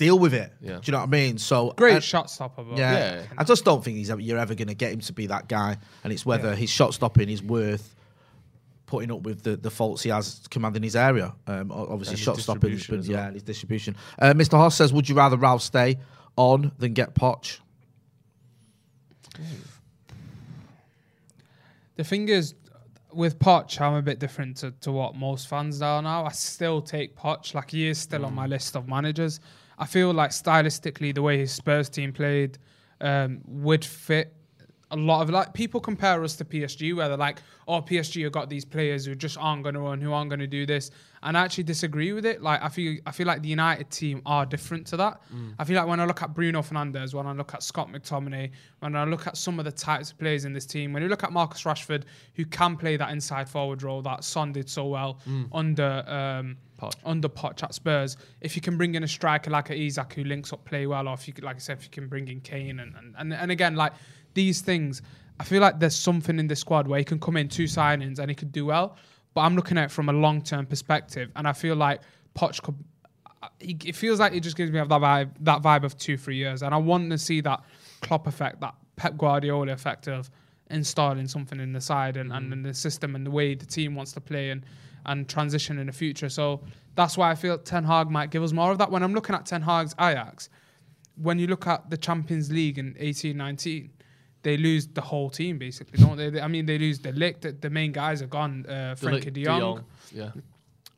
deal with it. Yeah. Do you know what I mean? So great shot stopper. But Yeah. Yeah. I just don't think he's ever, you're ever going to get him to be that guy. And it's whether his shot stopping is worth putting up with the, the faults he has commanding his area. Um, obviously, shot stopping, but as yeah, well. and his distribution. Uh, Mr. Hoss says, "Would you rather Ralf stay on than get Poch?" The thing is, with Poch, I'm a bit different to, to what most fans are now. I still take Poch, like he is still on my Mm. list of managers. I feel like stylistically, the way his Spurs team played um, would fit a lot of like people compare us to PSG, where they're like, "Oh, PSG have got these players who just aren't going to run, who aren't going to do this," and I actually disagree with it. Like, I feel I feel like the United team are different to that. I feel like when I look at Bruno Fernandes, when I look at Scott McTominay, when I look at some of the types of players in this team, when you look at Marcus Rashford, who can play that inside forward role that Son did so well under. Um, Poch. under Poch at Spurs. If you can bring in a striker like a Isak who links up play well, or if you could, like I said, if you can bring in Kane and, and, and, and again, like these things, I feel like there's something in this squad where he can come in two signings and he could do well. But I'm looking at it from a long term perspective, and I feel like Poch could. He, it feels like it just gives me that vibe, that vibe of two, three years, and I want to see that Klopp effect, that Pep Guardiola effect of installing something in the side and, and mm. in the system and the way the team wants to play and and transition in the future. So that's why I feel Ten Hag might give us more of that. When I'm looking at Ten Hag's Ajax, when you look at the Champions League in 18 19, they lose the whole team basically, don't they? They- I mean, they lose the lick. The, the main guys are gone. Uh, Frenkie de Jong, yeah.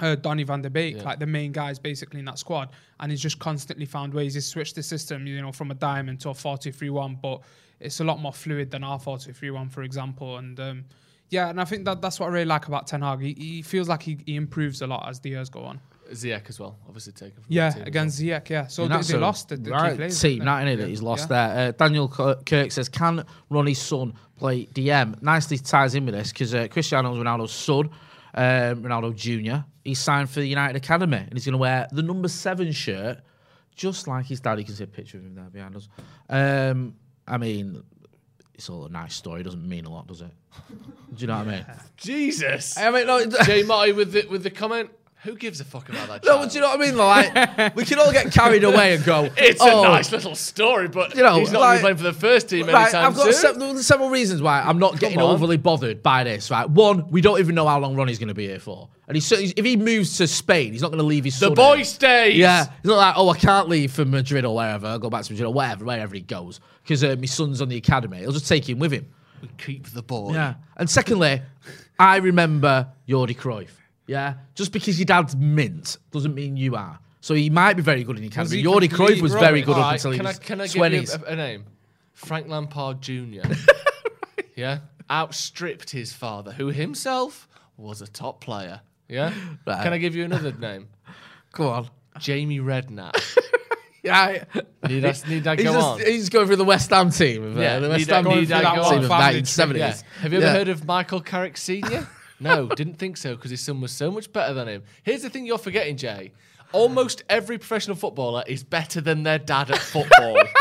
uh, Donny van der Beek, Yeah. like the main guys basically in that squad. And he's just constantly found ways. He's switched the system, you know, from a diamond to a 4 2 3 1, but it's a lot more fluid than our 4 2 3 1, for example. And um, yeah, and I think that that's what I really like about Ten Hag. He, he feels like he, he improves a lot as the years go on. Ziyech as well, obviously taken from Yeah, the team as against Ziyech, yeah. So And they, they lost the, the right key players. team, didn't not they? in it. He's lost Yeah. there. Uh, Daniel Kirk says, "Can Ronnie's son play DM?" Nicely ties in with this because uh, Cristiano Ronaldo's son, um, Ronaldo Junior, he's signed for the United Academy and he's going to wear the number seven shirt, just like his dad. You can see a picture of him there behind us. Um, I mean, it's all a nice story. It doesn't mean a lot, does it? Do you know what I mean? Jesus. I mean, no, Jay Marty with the with the comment. Who gives a fuck about that? no, child? do you know what I mean? Like, we can all get carried away and go. It's oh, a nice little story, but You know, he's not like- going to be playing for the first team Right, anytime I've got soon. se- there's several reasons why I'm not getting on. overly bothered by this. Right, one, we don't even know how long Ronnie's going to be here for, and he's, he's if he moves to Spain, he's not going to leave his son. the boy here. stays. Yeah, it's not like oh I can't leave for Madrid or wherever. I'll go back to Madrid or wherever, wherever he goes, because uh, my son's on the academy. He'll just take him with him. We keep the boy. Yeah, and secondly, I remember Jordi Cruyff. Yeah, just because your dad's mint doesn't mean you are. So he might be very good in the academy. Jordi Cruyff was very good up Alright, until he can I can I give you a, a name? Frank Lampard Jr. Yeah, outstripped his father, who himself was a top player. Yeah. Right. Can I give you another name? Go on. Jamie Redknapp. Yeah, Need I, need I he's go just, on? He's going through the West Ham team. Of, uh, Yeah, the West need Ham I- team need I go of on? the 1970s. Yeah. Have you ever Yeah. heard of Michael Carrick Senior? No, didn't think so because his son was so much better than him. Here's the thing you're forgetting, Jay. Almost every professional footballer is better than their dad at football.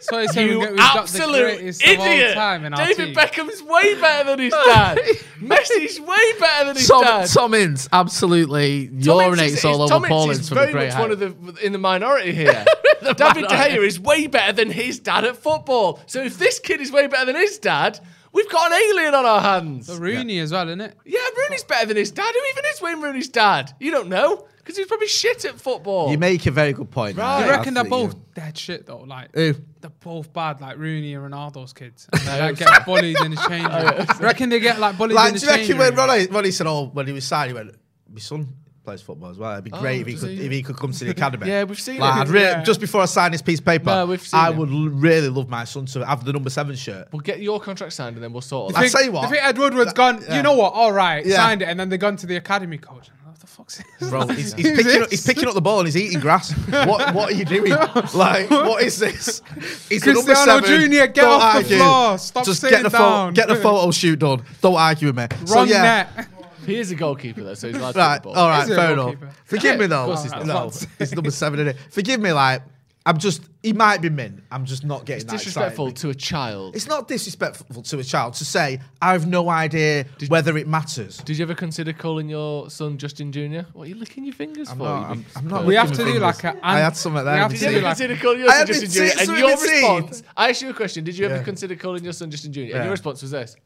So I say we you get, we've got the absolute greatest of all idiot! time in our David team. Beckham's way better than his dad. Messi's way better than his Tom, dad. Tom Ince absolutely Tom urinates is- all is- over Tom Ince Poland is from a very great much one of the in the minority here. David De Gea is way better than his dad at football. So if this kid is way better than his dad, we've got an alien on our hands. But Rooney as well, isn't it? Yeah, Rooney's better than his dad. Who even is Wayne Rooney's dad? You don't know because he's probably shit at football. You make a very good point. Right. You I reckon they're both dead shit though? Like Who? they're both bad, like Rooney and Ronaldo's kids. And they like, get bullied in the change room. You reckon they get like bullied Like, in the do you change reckon when room? Ronnie, Ronnie said, "Oh, when he was signed, he went, my son plays football as well. It'd be oh, great if he could he? if he could come to the academy." Yeah, we've seen like, it. Really, Yeah. Just before I sign this piece of paper, No, we've seen I it. would l- really love my son to have the number seven shirt. We'll get your contract signed and then we'll sort all I that. tell you what, I think Ed Woodward's gone. yeah. You know what? All right, Yeah. signed it, and then they've gone to the academy coach. What the fuck's this? Bro, he's, he's, picking up, he's picking up the ball and he's eating grass. What what are you doing? Like, what is this? He's the number Cristiano seven. Jr., get Don't off the floor. Stop Just sitting get the down. Photo, get the photo shoot done. Don't argue with me. so yeah, net. He is a goalkeeper though, so he's allowed to right. take the ball. All right, Is he a fair enough. goalkeeper? Forgive me though. of course he's not. No, he's number seven in it. Forgive me, like I'm just. He might be min. I'm just not getting It's that disrespectful excited. to a child. It's not disrespectful to a child to say I have no idea whether it matters. Did you ever consider calling your son Justin Jr.? What are you licking your fingers I'm for? not- you I'm- big I'm not perv? We have to my do like fingers. a. I had some of that. Did you ever like. consider calling your I son had Justin been Jr.? And something your in the response. I asked you a question. Did you ever Yeah. consider calling your son Justin Jr.? And your response was this.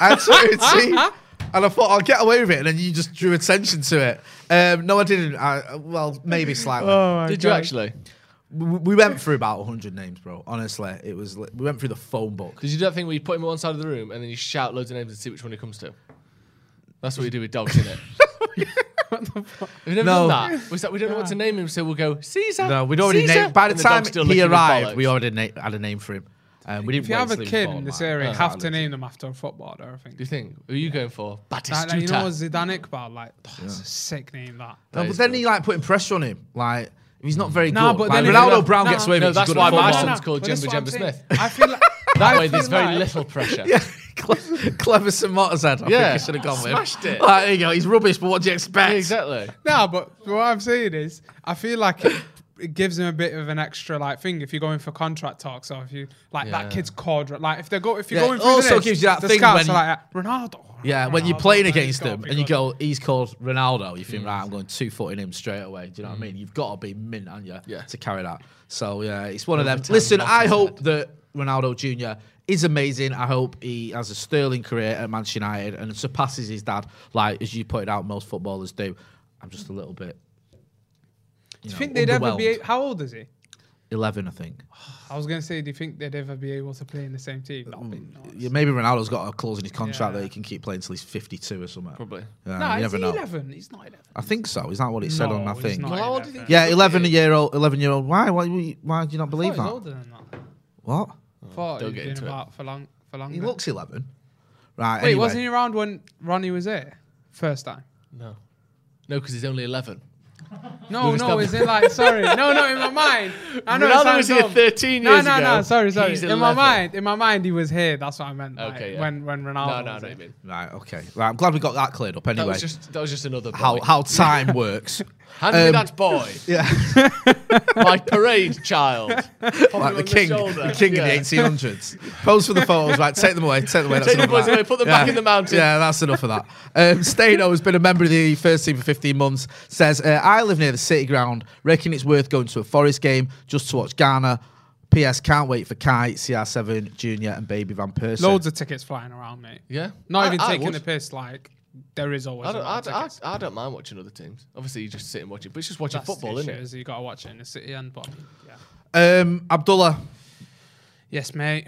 I had something to see, and I thought I'll get away with it, and then you just drew attention to it. Um, no, I didn't. I, well, maybe slightly. Oh my Did you God. actually? we, we went through about 100 names, bro. Honestly, it was. li- We went through the phone book. Did you do that thing where you put him at one side of the room and then you shout loads of names and see which one he comes to? That's what you do with dogs, isn't it? Have you never No. done that? Was that we don't know what to name him, so we'll go Caesar. No, we'd already Caesar," named. By the and time still he licking his arrived, bollocks. we already na- had a name for him. Um, we didn't. If you have a wait till he kid in this like, area, you have to name them after a footballer. I think. Do you think? Who are you going for? Like, Batistuta. like, you know, Zidane Iqbal, like, oh, it's a sick name that. No, That but then good. he like putting pressure on him. Like if he's not very Nah, good. but like, then Ronaldo if- Brown nah. gets away with No, it. that's good why my football. son's called But that's Jimbo what I'm Jemba. Smith. I feel like That I way, there's very like- little pressure. Yeah, Cle- clever St. Martin's I Yeah, think he should have gone with. smashed it. Like, there you go. He's rubbish, but what do you expect? exactly. No, but what I'm saying is, I feel like it, it gives him a bit of an extra like thing if you're going for contract talks or if you like Yeah. that kid's called like if they go if you're Yeah, going through also this, gives you that the thing scouts when are like uh, Ronaldo. Yeah, when you're Ronaldo, playing man, against he's gotta him be and you good. go, he's called Ronaldo, you think, mm. right, I'm going two foot in him straight away. Do you know what I mm. mean? You've got to be mint, aren't you, Yeah. to carry that. So, yeah, it's one of them. Overtime Listen, I Moffat hope said. that Ronaldo Jr. is amazing. I hope he has a sterling career at Manchester United and surpasses his dad, like, as you pointed out, most footballers do. I'm just a little bit. Do you think they'd ever be? How old is he? 11, I think. I was gonna say, do you think they'd ever be able to play in the same team? That'd be nuts. Yeah, maybe Ronaldo's got a clause in his contract Yeah. that he can keep playing until he's 52 or something. Probably. Yeah, No, you never he know. 11? He's not 11. I think so. Is that what it said on No, my he's thing? not Well, how old do you 11. think Yeah, 11 year old, 11 year old. Why? Why, why do you not believe thought he was that? older than that. What? Oh, I thought don't get been into it. for long for longer. He looks 11. Right. Wait, anyway. wasn't he around when Ronnie was here first time? No. No, because he's only 11. No, Louis no, Dublin. is it like sorry? No, no, in my mind. I know it Ronaldo sounds was here dumb. 13 No, years no, ago. no. Sorry, sorry. He's in my 11. mind, in my mind, he was here. That's what I meant. Like, Okay, yeah. When when Ronaldo. No, no, I was know here. mean. Right. Okay. Right. I'm glad we got that cleared up. That Anyway, was just that was just another boy. how how time works. Hand me um, that boy, Yeah. my parade child. Pop him like the king, shoulder. the king Yeah. of the 1800s. Pose for the photos. Right. Take them away. Take them away. That's Take the enough of boys that. away, put them back in the mountain. Yeah, that's enough of that. Um, Staino has been a member of the first team for 15 months. Says, uh, I live near the City Ground. Reckon it's worth going to a Forest game just to watch Ghana. P.S. Can't wait for Kai, CR7, Junior, and Baby Van Persie. Loads of tickets flying around, mate. Yeah. Not I- even I taking would. the piss. Like there is always. I a don't, lot I, of I, tickets. I don't mind watching other teams. Obviously, you just sit and watch it, but it's just watching That's football, the isn't issue, it? is You got to watch it in the city end, but yeah. Um, Abdullah. Yes, mate.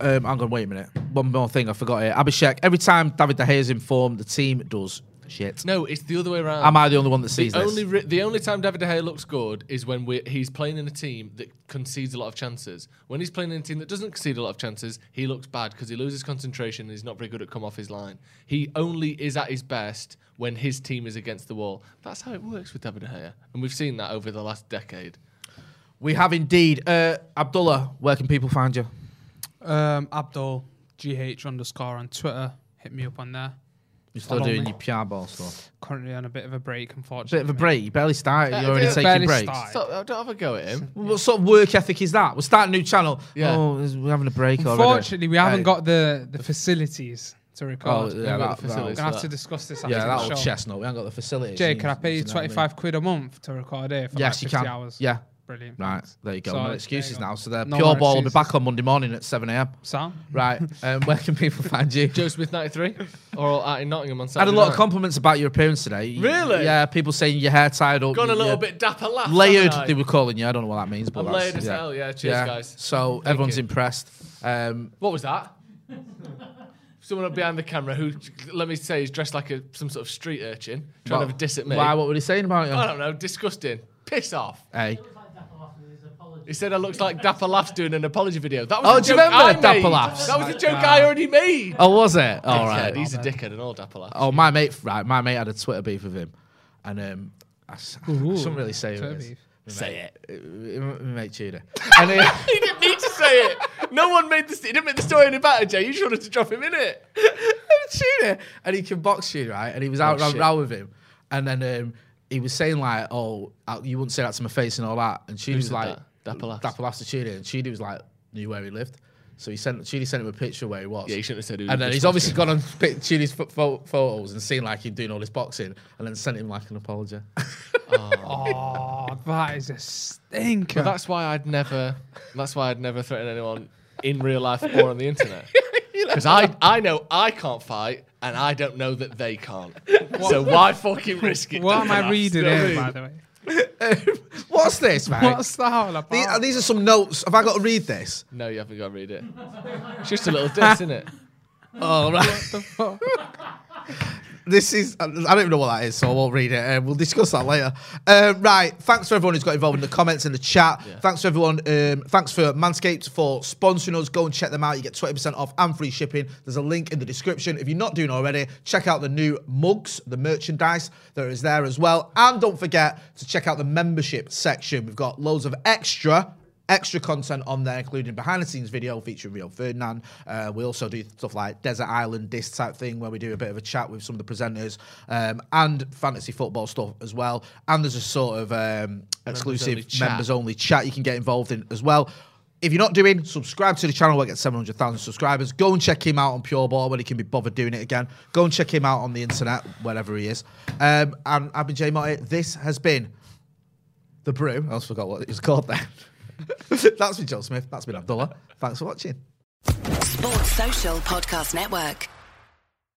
Um, I'm going to wait a minute. One more thing I forgot it. Abhishek, every time David De Gea is informed, the team does shit. No, it's the other way around. Am I the only one that the sees this? only ri- the only time David De Gea looks good is when we he's playing in a team that concedes a lot of chances. When he's playing in a team that doesn't concede a lot of chances, he looks bad because he loses concentration and he's not very good at come off his line. He only is at his best when his team is against the wall. That's how it works with David De Gea, and we've seen that over the last decade. we have indeed. Uh, Abdullah, where can people find you? Um, Abdul GH underscore on Twitter. Hit me up on there. You're still doing your PR ball stuff. Currently on a bit of a break, unfortunately. Bit of a break. You barely started. You're already taking barely breaks. started. Stop, uh, don't have a go at him. What sort of work ethic is that? We're starting a new channel. Yeah. Oh, is- we're having a break already. Unfortunately, we haven't Hey. got the the facilities to Oh, record. yeah, got that, the that, facilities. We're gonna have to discuss this after yeah, that the old show. chestnut. We haven't got the facilities. Jay, can I pay you you know what I mean? 25 quid a month to record here for Yes, like you 50 can. hours? Yeah. Brilliant. Right, there you go. So, no excuses go. now. So the No pure more ball will be back on Monday morning at 7 a.m. Sam? Right. Um, where can people find you? Joe Smith ninety three, or out in Nottingham on I had a lot of compliments about your appearance today. You- Really? Yeah, people saying your hair tied up. Gone a little bit dapper laugh. Layered, they were calling you. I don't know what that means, but I'm layered as yeah. hell. Yeah, cheers, guys. So everyone's you. impressed. Um, What was that? Someone up behind the camera who, let me say, is dressed like a some sort of street urchin, trying to diss at me. Why? What were they saying about you? I don't know, disgusting. Piss off. Hey. He said I looks like Dapper Laughs doing an apology video. That was Oh, a do you joke remember I Dapper made. Laughs? That was a joke I already made. Oh, was it? All Dickhead. right. He's a dickhead and all Dapper Laughs. Oh, my mate. Right, my mate had a Twitter beef with him. and um, I, s- Ooh, I shouldn't really say who it is. Say it. My mate Tudor. And, uh, he didn't need to say it. No one made the. He didn't make the story any better, Jay. You should have to drop him in it. Tudor, and he can box you, right? And he was out Oh, round, round with him, and then um, he was saying like, "Oh, uh, you wouldn't say that to my face and all that." And she was like, that? Dapper Laughs? Dapper Laughs to Chidi, and Chidi was like, knew where he lived, so he sent Chidi sent him a picture where he was. Yeah, he shouldn't have said who he And then he's obviously gone on pic- Chidi's ph- pho- photos and seen like him doing all this boxing, and then sent him like an apology. Oh, that is a stinker. But that's why I'd never. That's why I'd never threaten anyone in real life or on the internet. Because I, I know I can't fight, and I don't know that they can't. So why fucking risk it? what am I reading you know what I here, by the way? What's this, man? What's that all about? These, uh, these are some notes. Have I got to read this? No, you haven't got to read it. It's just a little diss, isn't it? Oh, right. the fuck? This is, I don't even know what that is, so I won't read it. Uh, we'll discuss that later. Um, right. Thanks for everyone who's got involved in the comments and the chat. Thanks to everyone. Um, thanks for Manscaped for sponsoring us. Go and check them out. You get 20% off and free shipping. There's a link in the description. If you're not doing already, check out the new mugs, the merchandise that is there as well. And don't forget to check out the membership section. We've got loads of extra extra content on there, including behind the scenes video featuring Rio Ferdinand. Uh, we also do stuff like Desert Island Disc type thing where we do a bit of a chat with some of the presenters um, and fantasy football stuff as well. And there's a sort of um, exclusive only members only chat you can get involved in as well. If you're not doing, subscribe to the channel. We'll get 700,000 subscribers. Go and check him out on Pure Ball when he can be bothered doing it again. Go and check him out on the internet, wherever he is. Um, and I've been Jay Motti. This has been the brew. I almost forgot what it was called then. That's been Joe Smith. That's been Abdullah. Thanks for watching. Sports Social Podcast Network.